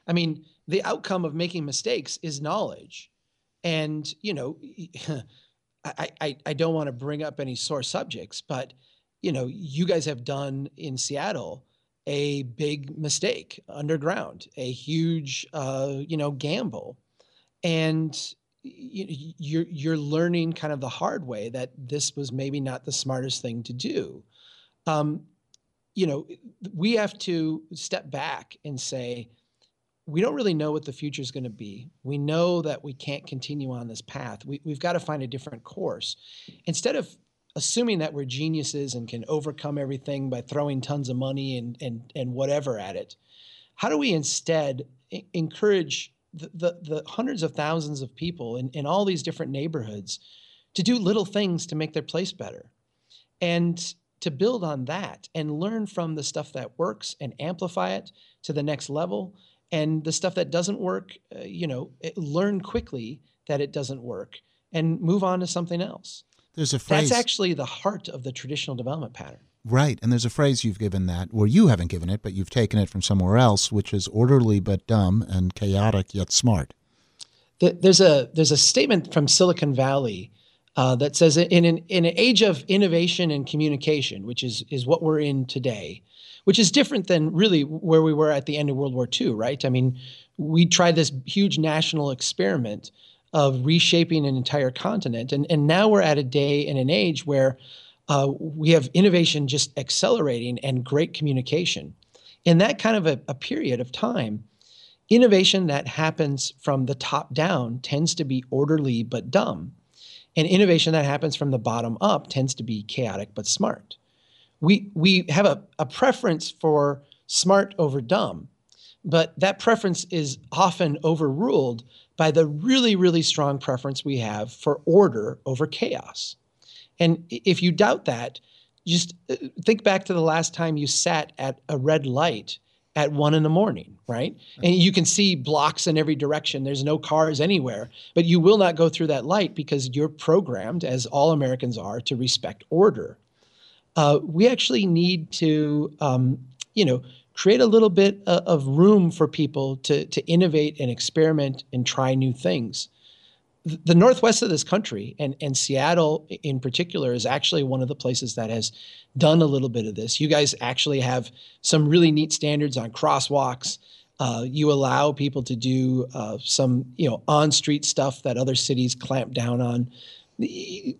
I mean, the outcome of making mistakes is knowledge. And, you know, I, I, I don't want to bring up any sore subjects, but, you know, you guys have done in Seattle a big mistake underground, a huge, uh, you know, gamble. And you're you're learning kind of the hard way that this was maybe not the smartest thing to do. Um, you know, we have to step back and say, we don't really know what the future is going to be. We know that we can't continue on this path. We, we've got to find a different course. Instead of assuming that we're geniuses and can overcome everything by throwing tons of money and, and, and whatever at it, how do we instead encourage the, the, the, hundreds of thousands of people in, in all these different neighborhoods to do little things to make their place better? And to build on that and learn from the stuff that works and amplify it to the next level. And the stuff that doesn't work uh, you know learn quickly that it doesn't work and move on to something else. There's a phrase that's actually the heart of the traditional development pattern. Right and there's a phrase you've given that or you haven't given it but you've taken it from somewhere else which is orderly but dumb and chaotic yet smart. There's a there's a statement from silicon valley uh, that says in an, in an age of innovation and communication, which is is what we're in today, which is different than really where we were at the end of World War II, right? I mean, we tried this huge national experiment of reshaping an entire continent, and and now we're at a day and an age where uh, we have innovation just accelerating and great communication. In that kind of a, a period of time, innovation that happens from the top down tends to be orderly but dumb. And innovation that happens from the bottom up tends to be chaotic but smart we we have a, a preference for smart over dumb, but that preference is often overruled by the really, really strong preference we have for order over chaos. And if you doubt that, just uh, think back to the last time you sat at a red light at one in the morning, right? And you can see blocks in every direction. There's no cars anywhere, but you will not go through that light because you're programmed, as all Americans are, to respect order uh, we actually need to, um, you know, create a little bit uh, of room for people to, to innovate and experiment and try new things. The northwest of this country and, and Seattle in particular is actually one of the places that has done a little bit of this. You guys actually have some really neat standards on crosswalks. Uh, you allow people to do uh, some, you know, on-street stuff that other cities clamp down on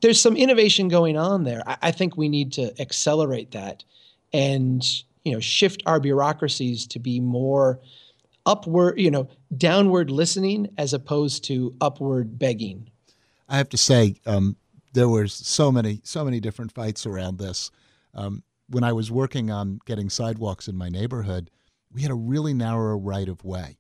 there's some innovation going on there. I, I think we need to accelerate that and you know shift our bureaucracies to be more upward, you know, downward listening as opposed to upward begging. I have to say, um, there were so many, so many different fights around this. Um, when I was working on getting sidewalks in my neighborhood, we had a really narrow right of way.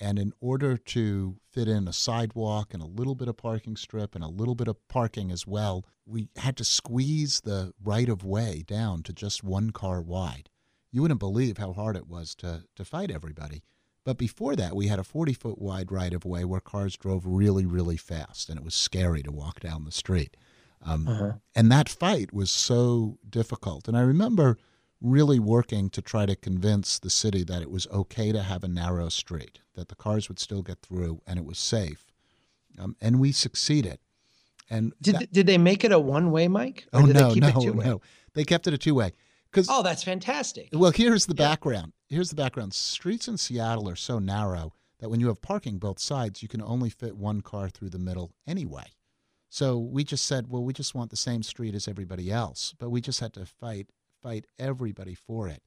And in order to fit in a sidewalk and a little bit of parking strip and a little bit of parking as well, we had to squeeze the right of way down to just one car wide. You wouldn't believe how hard it was to, to fight everybody. But before that, we had a 40 foot wide right of way where cars drove really, really fast, and it was scary to walk down the street. Um, uh-huh. And that fight was so difficult. And I remember really working to try to convince the city that it was okay to have a narrow street, that the cars would still get through and it was safe. Um, and we succeeded. And did, that, did they make it a one way, Mike? oh, no, no, no. They kept it a two way. Cause, oh, that's fantastic. Well, here's the yeah. background. Here's the background. Streets in Seattle are so narrow that when you have parking both sides, you can only fit one car through the middle anyway. So we just said, well, we just want the same street as everybody else, but we just had to fight fight everybody for it.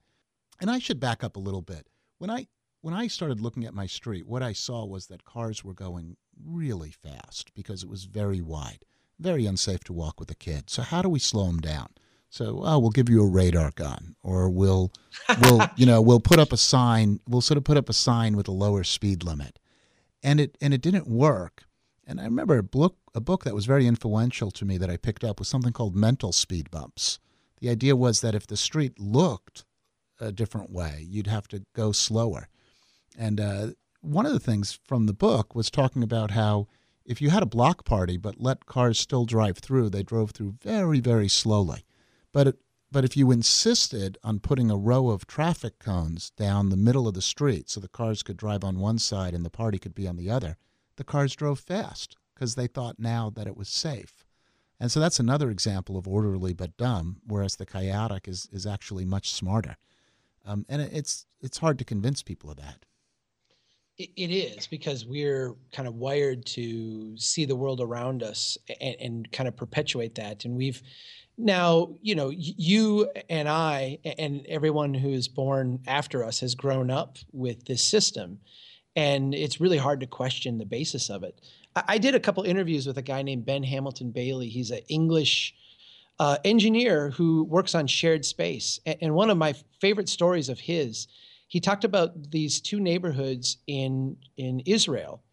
And I should back up a little bit. When I when I started looking at my street, what I saw was that cars were going really fast because it was very wide, very unsafe to walk with a kid. So how do we slow them down? So, oh, we'll give you a radar gun, or we'll, we'll, you know, we'll put up a sign. We'll sort of put up a sign with a lower speed limit, and it and it didn't work. And I remember a book, a book that was very influential to me that I picked up was something called Mental Speed Bumps. The idea was that if the street looked a different way, you'd have to go slower. And uh, one of the things from the book was talking about how if you had a block party but let cars still drive through, they drove through very, very slowly. But it, but if you insisted on putting a row of traffic cones down the middle of the street so the cars could drive on one side and the party could be on the other, the cars drove fast because they thought now that it was safe. And so that's another example of orderly but dumb, whereas the chaotic is, is actually much smarter. Um, and it's it's hard to convince people of that. It, is because we're kind of wired to see the world around us and, and kind of perpetuate that. And we've now, you know, you and I and everyone who is born after us has grown up with this system. And it's really hard to question the basis of it. I, did a couple interviews with a guy named Ben Hamilton Baillie. He's an English uh, engineer who works on shared space. And, and one of my favorite stories of his, he talked about these two neighborhoods in in Israel.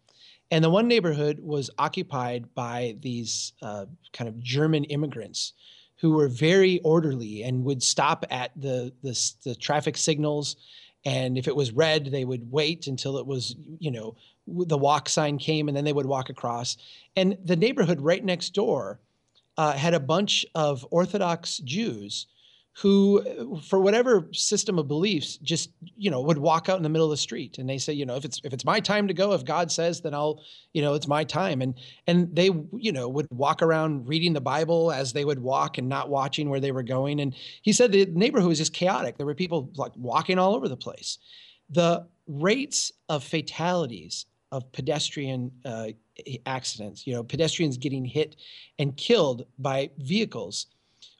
And the one neighborhood was occupied by these uh, kind of German immigrants who were very orderly and would stop at the, the, the traffic signals. And if it was red they would wait until it was you know the walk sign came and then they would walk across. And the neighborhood right next door uh, had a bunch of orthodox jews who for whatever system of beliefs just you know would walk out in the middle of the street and they say you know if it's if it's my time to go if god says then i'll you know it's my time. And and they you know would walk around reading the bible as they would walk and not watching where they were going. And he said the neighborhood was just chaotic. There were people like walking all over the place. The rates of fatalities of pedestrian uh, accidents you know pedestrians getting hit and killed by vehicles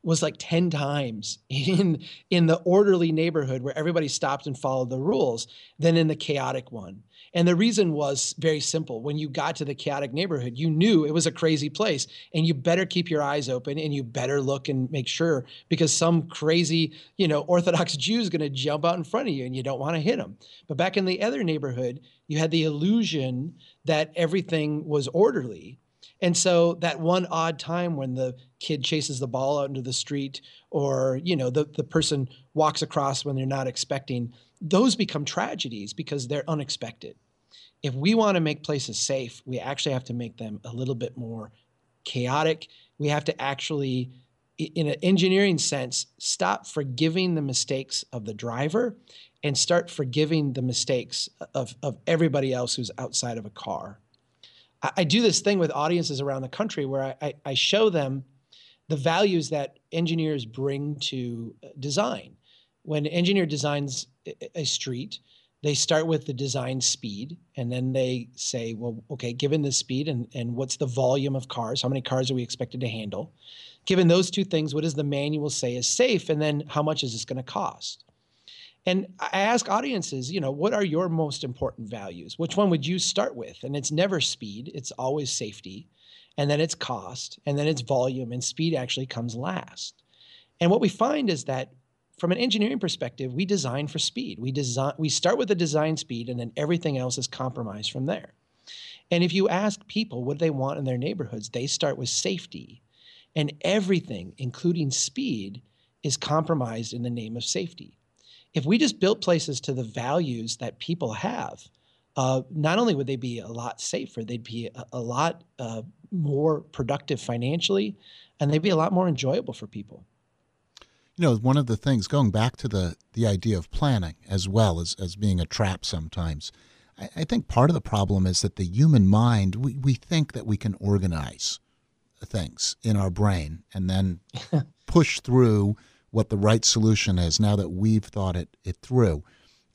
was like 10 times in in the orderly neighborhood where everybody stopped and followed the rules than in the chaotic one. And the reason was very simple. When you got to the chaotic neighborhood you knew it was a crazy place and you better keep your eyes open and you better look and make sure because some crazy you know orthodox jew is going to jump out in front of you and you don't want to hit him but back in the other neighborhood you had the illusion that everything was orderly. And so that one odd time when the kid chases the ball out into the street or, you know, the, the person walks across when they're not expecting, those become tragedies because they're unexpected. If we want to make places safe, we actually have to make them a little bit more chaotic. We have to actually, in an engineering sense, stop forgiving the mistakes of the driver and start forgiving the mistakes of, of everybody else who's outside of a car. I, do this thing with audiences around the country where I, I, I show them the values that engineers bring to uh, design. When an engineer designs a street, they start with the design speed and then they say, well, okay, given the speed and, and what's the volume of cars, how many cars are we expected to handle? Given those two things, what does the manual say is safe? And then how much is this going to cost? And I ask audiences, you know, what are your most important values? Which one would you start with? And it's never speed, it's always safety. And then it's cost, and then it's volume, and speed actually comes last. And what we find is that from an engineering perspective, we design for speed. We design we start with the design speed and then everything else is compromised from there. And if you ask people what they want in their neighborhoods, they start with safety. And everything, including speed, is compromised in the name of safety if we just built places to the values that people have, uh, not only would they be a lot safer, they'd be a, a lot uh, more productive financially, and they'd be a lot more enjoyable for people. You know, one of the things going back to the the idea of planning as well as as being a trap sometimes. I, I think part of the problem is that the human mind we, we think that we can organize things in our brain and then push through what the right solution is now that we've thought it, it through.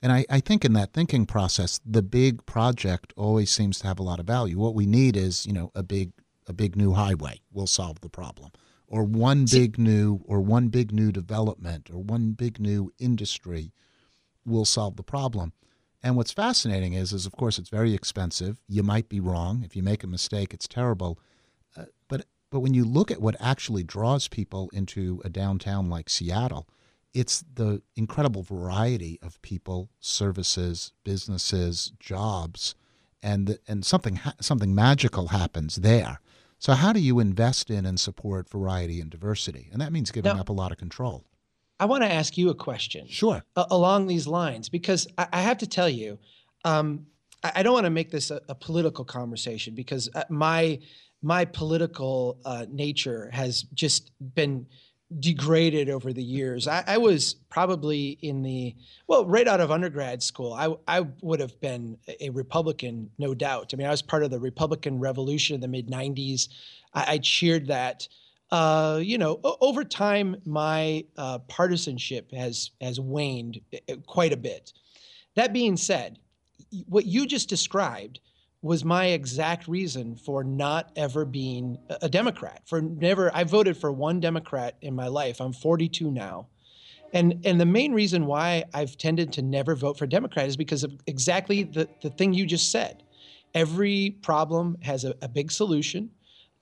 And I, I think in that thinking process, the big project always seems to have a lot of value. What we need is, you know, a big a big new highway will solve the problem. Or one big new or one big new development or one big new industry will solve the problem. And what's fascinating is is of course it's very expensive. You might be wrong. If you make a mistake, it's terrible. Uh, but but when you look at what actually draws people into a downtown like Seattle, it's the incredible variety of people, services, businesses, jobs. and and something something magical happens there. So how do you invest in and support variety and diversity? And that means giving now, up a lot of control. I want to ask you a question. Sure. along these lines, because I, I have to tell you, um, I, I, don't want to make this a, a political conversation because uh, my my political uh, nature has just been degraded over the years. I, I, was probably in the well, right out of undergrad school. I I would have been a Republican, no doubt. I mean, I was part of the Republican Revolution in the mid '90s. I, I cheered that. Uh, you know, over time, my uh, partisanship has has waned eh, eh, quite a bit. That being said, what you just described was my exact reason for not ever being a Democrat. For never, I voted for one Democrat in my life. I'm 42 now. And, and the main reason why I've tended to never vote for Democrat is because of exactly the, the thing you just said. Every problem has a, a big solution.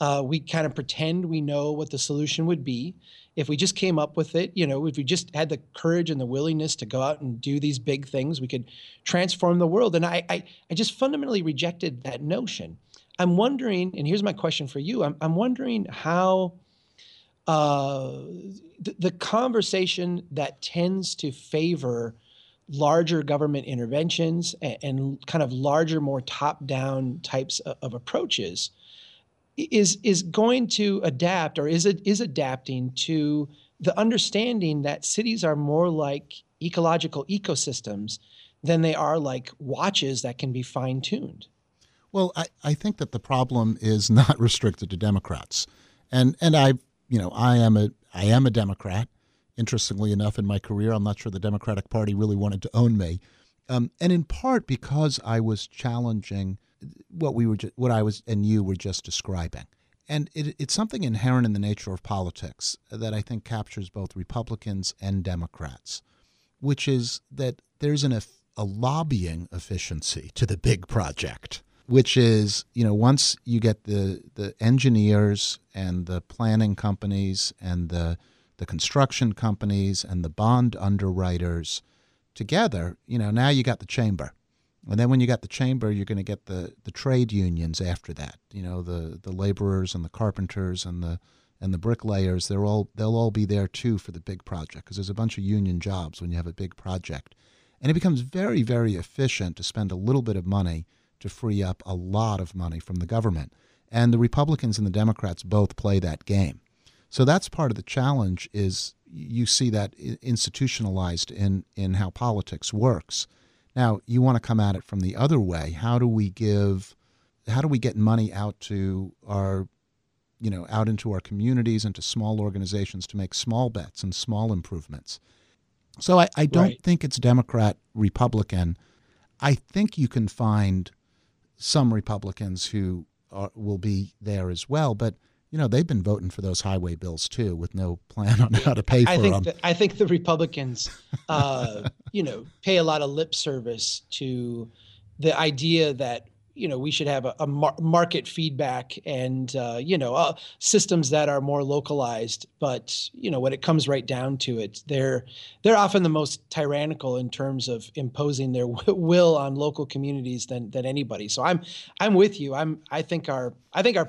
Uh, we kind of pretend we know what the solution would be. If we just came up with it, you know, if we just had the courage and the willingness to go out and do these big things, we could transform the world. And I, I, I just fundamentally rejected that notion. I'm wondering, and here's my question for you I'm, I'm wondering how uh, the, the conversation that tends to favor larger government interventions and, and kind of larger, more top down types of, of approaches is is going to adapt or is it is adapting to the understanding that cities are more like ecological ecosystems than they are like watches that can be fine tuned. Well, I, I think that the problem is not restricted to Democrats. And and I you know, I am a I am a Democrat. Interestingly enough, in my career, I'm not sure the Democratic Party really wanted to own me. Um, and in part because I was challenging what we were, ju- what I was, and you were just describing. And it, it's something inherent in the nature of politics that I think captures both Republicans and Democrats, which is that there's an, a lobbying efficiency to the big project, which is, you know, once you get the, the engineers and the planning companies and the, the construction companies and the bond underwriters together, you know, now you got the chamber and then when you got the chamber, you're going to get the, the trade unions after that. You know, the, the laborers and the carpenters and the and the bricklayers. They're all they'll all be there too for the big project because there's a bunch of union jobs when you have a big project, and it becomes very very efficient to spend a little bit of money to free up a lot of money from the government. And the Republicans and the Democrats both play that game. So that's part of the challenge. Is you see that institutionalized in in how politics works now, you want to come at it from the other way. How do we give, how do we get money out to our, you know, out into our communities and to small organizations to make small bets and small improvements? So I, I don't right. think it's Democrat, Republican. I think you can find some Republicans who are, will be there as well, but you know they've been voting for those highway bills too, with no plan on how to pay for I think them. The, I think the Republicans, uh, you know, pay a lot of lip service to the idea that you know we should have a, a mar- market feedback and uh, you know uh, systems that are more localized. But you know when it comes right down to it they're they're often the most tyrannical in terms of imposing their will on local communities than than anybody. So i'm i'm with you. I'm i think our i think our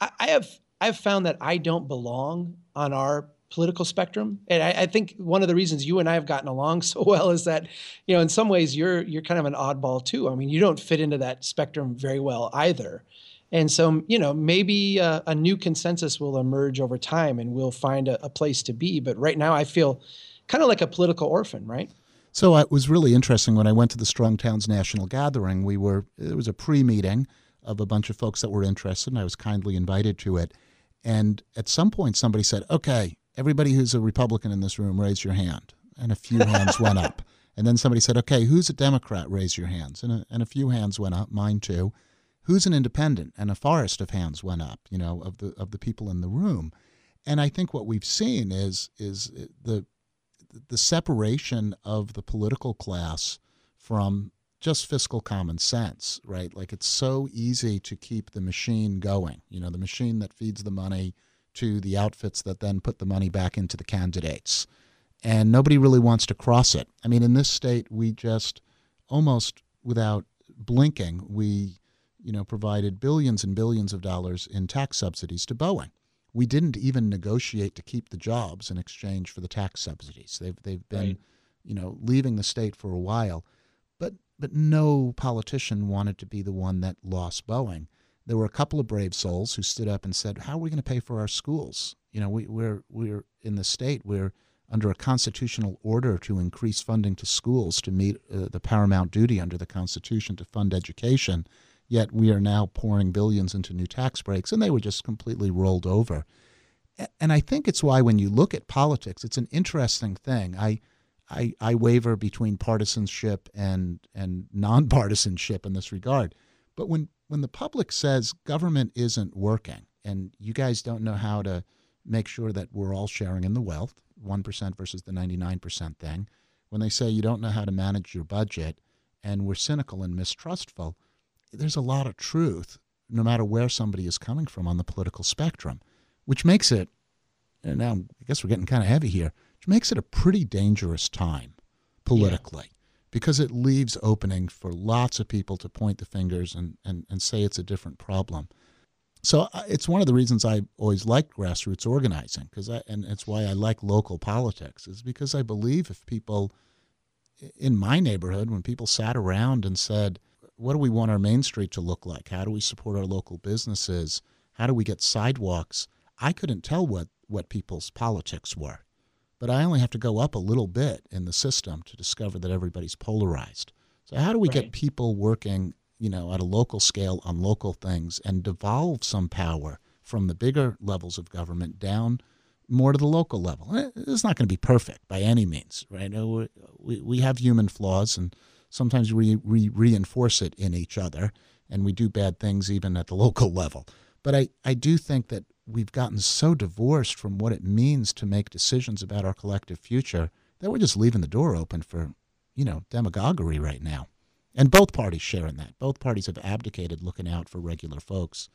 I, I have I've found that I don't belong on our political spectrum, and I, I, think one of the reasons you and I have gotten along so well is that, you know, in some ways you're you're kind of an oddball too. I mean, you don't fit into that spectrum very well either, and so you know maybe a, a new consensus will emerge over time, and we'll find a, a place to be. But right now, I feel kind of like a political orphan, right? So uh, it was really interesting when I went to the Strong Towns National Gathering. We were it was a pre-meeting of a bunch of folks that were interested, and I was kindly invited to it and at some point, somebody said, okay, everybody who's a Republican in this room, raise your hand. And a few hands went up. And then somebody said, okay, who's a Democrat? Raise your hands. And a, and a few hands went up, mine too. Who's an independent? And a forest of hands went up, you know, of the, of the people in the room. And I think what we've seen is, is the, the separation of the political class from just fiscal common sense, right? Like it's so easy to keep the machine going, you know, the machine that feeds the money to the outfits that then put the money back into the candidates. And nobody really wants to cross it. I mean, in this state, we just almost without blinking, we you know provided billions and billions of dollars in tax subsidies to Boeing. We didn't even negotiate to keep the jobs in exchange for the tax subsidies. They've they've been right. you know leaving the state for a while, but but no politician wanted to be the one that lost Boeing. There were a couple of brave souls who stood up and said, "How are we going to pay for our schools? You know, we, we're we're in the state. We're under a constitutional order to increase funding to schools to meet uh, the paramount duty under the Constitution to fund education. Yet we are now pouring billions into new tax breaks, and they were just completely rolled over. And I think it's why when you look at politics, it's an interesting thing. I, I, I waver between partisanship and and nonpartisanship in this regard. But when when the public says government isn't working and you guys don't know how to make sure that we're all sharing in the wealth, 1% versus the 99% thing, when they say you don't know how to manage your budget and we're cynical and mistrustful, there's a lot of truth no matter where somebody is coming from on the political spectrum, which makes it, and now I guess we're getting kind of heavy here, which makes it a pretty dangerous time politically. Because it leaves opening for lots of people to point the fingers and, and, and say it's a different problem. So uh, it's one of the reasons I always liked grassroots organizing because and it's why I like local politics is because I believe if people in my neighborhood when people sat around and said what do we want our main street to look like? How do we support our local businesses? How do we get sidewalks? I couldn't tell what what people's politics were but I only have to go up a little bit in the system to discover that everybody's polarized so how do we right. get people working you know, at a local scale on local things and devolve some power from the bigger levels of government down more to the local level. Eh, it's not going to be perfect by any means, right? We, we have human flaws and sometimes we, we reinforce it in each other and we do bad things even at the local level. But I, I do think that we've gotten so divorced from what it means to make decisions about our collective future that we're just leaving the door open for, you know, demagoguery right now. And both parties share in that. Both parties have abdicated looking out for regular folks.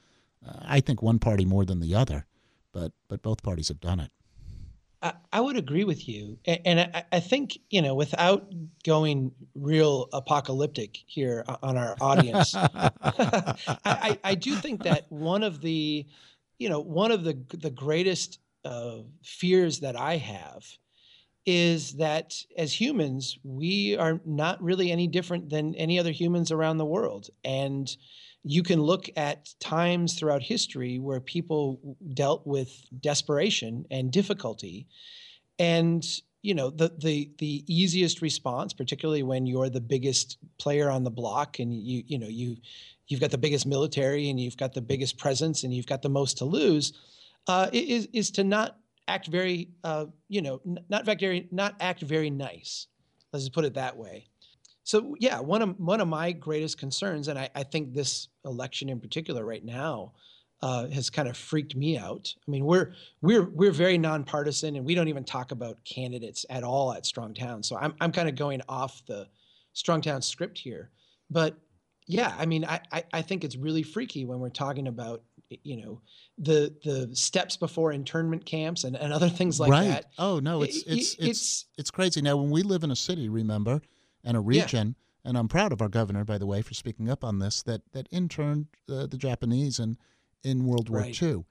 Uh, I think one party more than the other, but but both parties have done it. I, I would agree with you, and, and I, I, think you know, without going real apocalyptic here on our audience, I, I, do think that one of the, you know, one of the the greatest uh, fears that I have is that as humans, we are not really any different than any other humans around the world. And you can look at times throughout history where people dealt with desperation and difficulty. And you know the the the easiest response particularly when you're the biggest player on the block and you you know you you've got the biggest military and you've got the biggest presence and you've got the most to lose uh, is is to not act very, uh, you know, not very, not act very nice. Let's just put it that way. So yeah, one of one of my greatest concerns, and I, I think this election in particular right now uh, has kind of freaked me out. I mean, we're we're we're very nonpartisan, and we don't even talk about candidates at all at Strongtown. So I'm I'm kind of going off the Strongtown script here, but yeah, I mean, I, I I think it's really freaky when we're talking about you know the the steps before internment camps and, and other things like right. that. Oh no, it's it's, it's it's it's crazy. Now when we live in a city, remember, and a region, yeah. and I'm proud of our governor, by the way, for speaking up on this. That that interned uh, the Japanese in in World War right. II,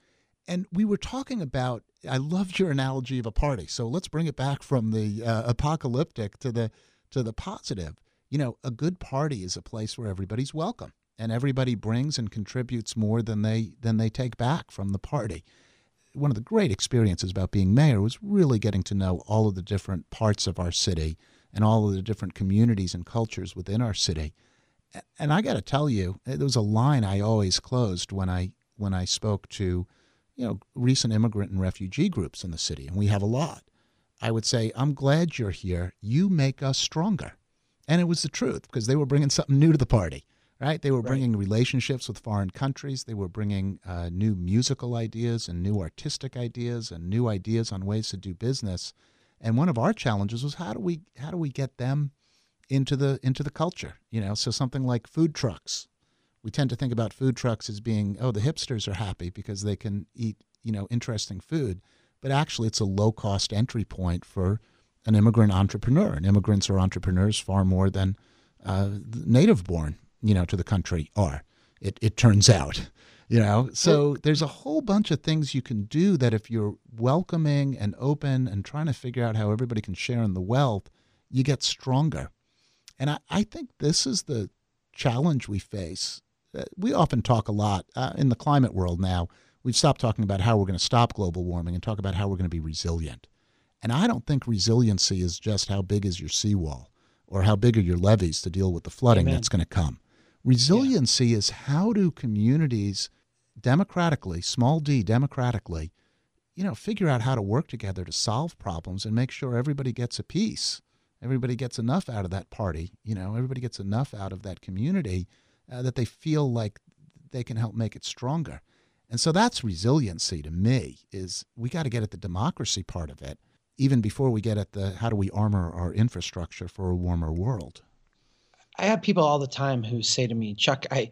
and we were talking about. I loved your analogy of a party. So let's bring it back from the uh, apocalyptic to the to the positive. You know, a good party is a place where everybody's welcome and everybody brings and contributes more than they than they take back from the party. One of the great experiences about being mayor was really getting to know all of the different parts of our city and all of the different communities and cultures within our city. And I got to tell you, there was a line I always closed when I when I spoke to, you know, recent immigrant and refugee groups in the city, and we have a lot. I would say, "I'm glad you're here. You make us stronger." And it was the truth because they were bringing something new to the party right? They were bringing right. relationships with foreign countries. They were bringing uh, new musical ideas and new artistic ideas and new ideas on ways to do business. And one of our challenges was how do we how do we get them into the into the culture? You know, so something like food trucks. We tend to think about food trucks as being oh the hipsters are happy because they can eat you know interesting food, but actually it's a low cost entry point for an immigrant entrepreneur. And immigrants are entrepreneurs far more than uh, native born you know, to the country are. It it turns out, you know. So there's a whole bunch of things you can do that if you're welcoming and open and trying to figure out how everybody can share in the wealth, you get stronger. And I, I think this is the challenge we face. Uh, we often talk a lot uh, in the climate world now. We've stopped talking about how we're going to stop global warming and talk about how we're going to be resilient. And I don't think resiliency is just how big is your seawall or how big are your levees to deal with the flooding Amen. that's going to come. Resiliency yeah. is how do communities democratically, small d, democratically, you know, figure out how to work together to solve problems and make sure everybody gets a piece. Everybody gets enough out of that party, you know, everybody gets enough out of that community uh, that they feel like they can help make it stronger. And so that's resiliency to me is we got to get at the democracy part of it even before we get at the how do we armor our infrastructure for a warmer world. I have people all the time who say to me, Chuck, I,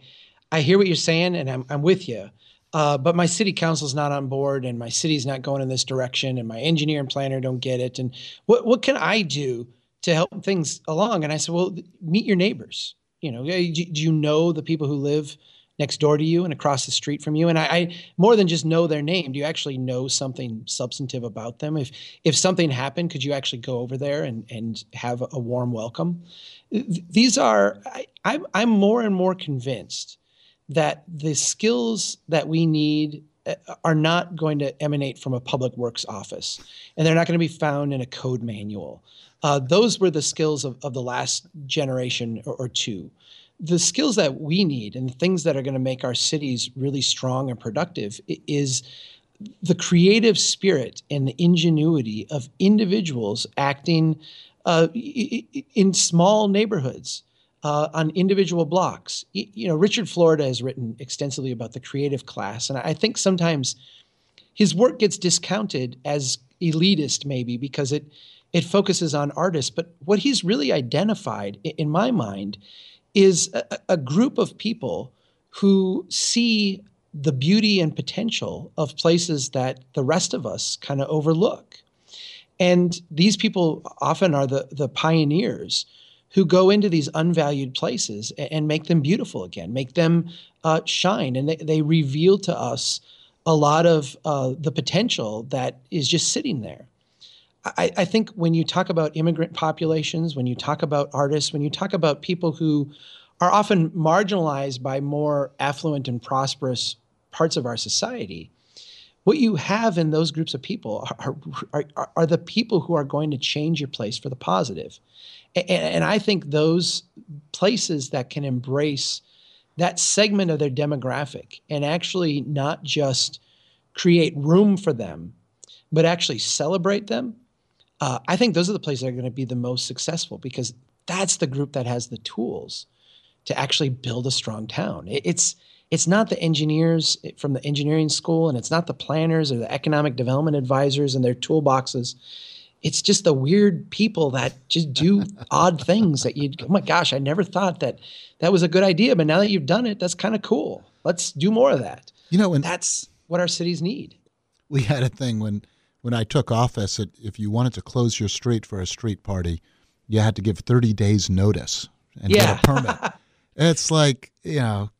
I hear what you're saying and I'm, I'm with you. Uh, but my city council's not on board and my city's not going in this direction and my engineer and planner don't get it. And what, what can I do to help things along? And I said, well, meet your neighbors. You know, do you know the people who live next door to you and across the street from you. And I, I, more than just know their name, do you actually know something substantive about them? If if something happened, could you actually go over there and and have a warm welcome? These are I, I'm I'm more and more convinced that the skills that we need uh, are not going to emanate from a public works office, and they're not going to be found in a code manual. Uh, those were the skills of, of the last generation or, or two the skills that we need and the things that are going to make our cities really strong and productive is the creative spirit and the ingenuity of individuals acting uh, in small neighborhoods uh, on individual blocks. You know, Richard Florida has written extensively about the creative class, and I think sometimes his work gets discounted as elitist, maybe because it it focuses on artists. But what he's really identified, in my mind, is a, a group of people who see the beauty and potential of places that the rest of us kind of overlook. And these people often are the, the pioneers who go into these unvalued places and, and make them beautiful again, make them uh, shine. And they, they reveal to us a lot of uh, the potential that is just sitting there. I, I, think when you talk about immigrant populations, when you talk about artists, when you talk about people who are often marginalized by more affluent and prosperous parts of our society, what you have in those groups of people are, are, are, the people who are going to change your place for the positive. And, and I think those places that can embrace that segment of their demographic and actually not just create room for them, but actually celebrate them uh, I think those are the places that are going to be the most successful because that's the group that has the tools to actually build a strong town. It, it's it's not the engineers from the engineering school, and it's not the planners or the economic development advisors and their toolboxes. It's just the weird people that just do odd things that you. Oh my gosh, I never thought that that was a good idea, but now that you've done it, that's kind of cool. Let's do more of that. You know, and that's what our cities need. We had a thing when when I took office, it, if you wanted to close your street for a street party, you had to give 30 days notice and yeah. get a permit. it's like, you know,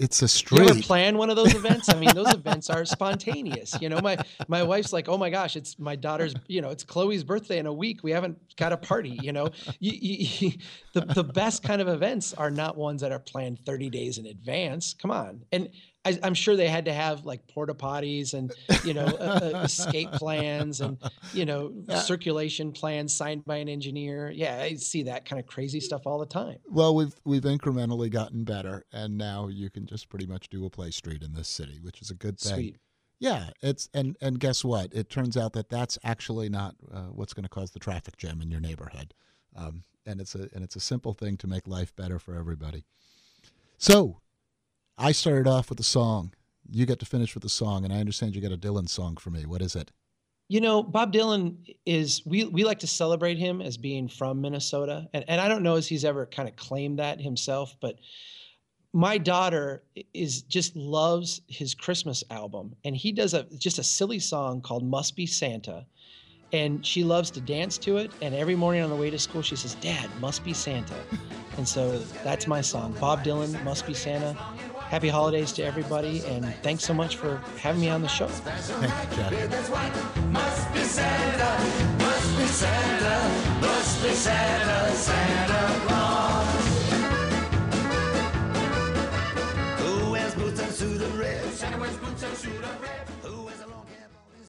it's a street. You ever plan one of those events? I mean, those events are spontaneous. You know, my my wife's like, "Oh my gosh, it's my daughter's. You know, it's Chloe's birthday in a week. We haven't got a party. You know, you, you, the the best kind of events are not ones that are planned 30 days in advance. Come on, and I, am sure they had to have like porta potties and you know uh, uh, escape plans and you know yeah. circulation plans signed by an engineer. Yeah, I see that kind of crazy stuff all the time. Well, we've we've incrementally gotten better, and now you can just pretty much do a play street in this city, which is a good thing. Sweet. Yeah, it's and and guess what? It turns out that that's actually not uh, what's going to cause the traffic jam in your neighborhood, um, and it's a and it's a simple thing to make life better for everybody. So I started off with a song. You get to finish with a song, and I understand you got a Dylan song for me. What is it? You know, Bob Dylan is we we like to celebrate him as being from Minnesota, and and I don't know as he's ever kind of claimed that himself, but my daughter is just loves his Christmas album, and he does a just a silly song called "Must Be Santa." and she loves to dance to it. And every morning on the way to school, she says, "Dad, must be Santa." And so that's my song. Bob Dylan, Must Be Santa. Happy holidays to everybody, and thanks so much for having me on the show. Thank you, Jack. Must be Santa, must be Santa, must be Santa, Santa Claus.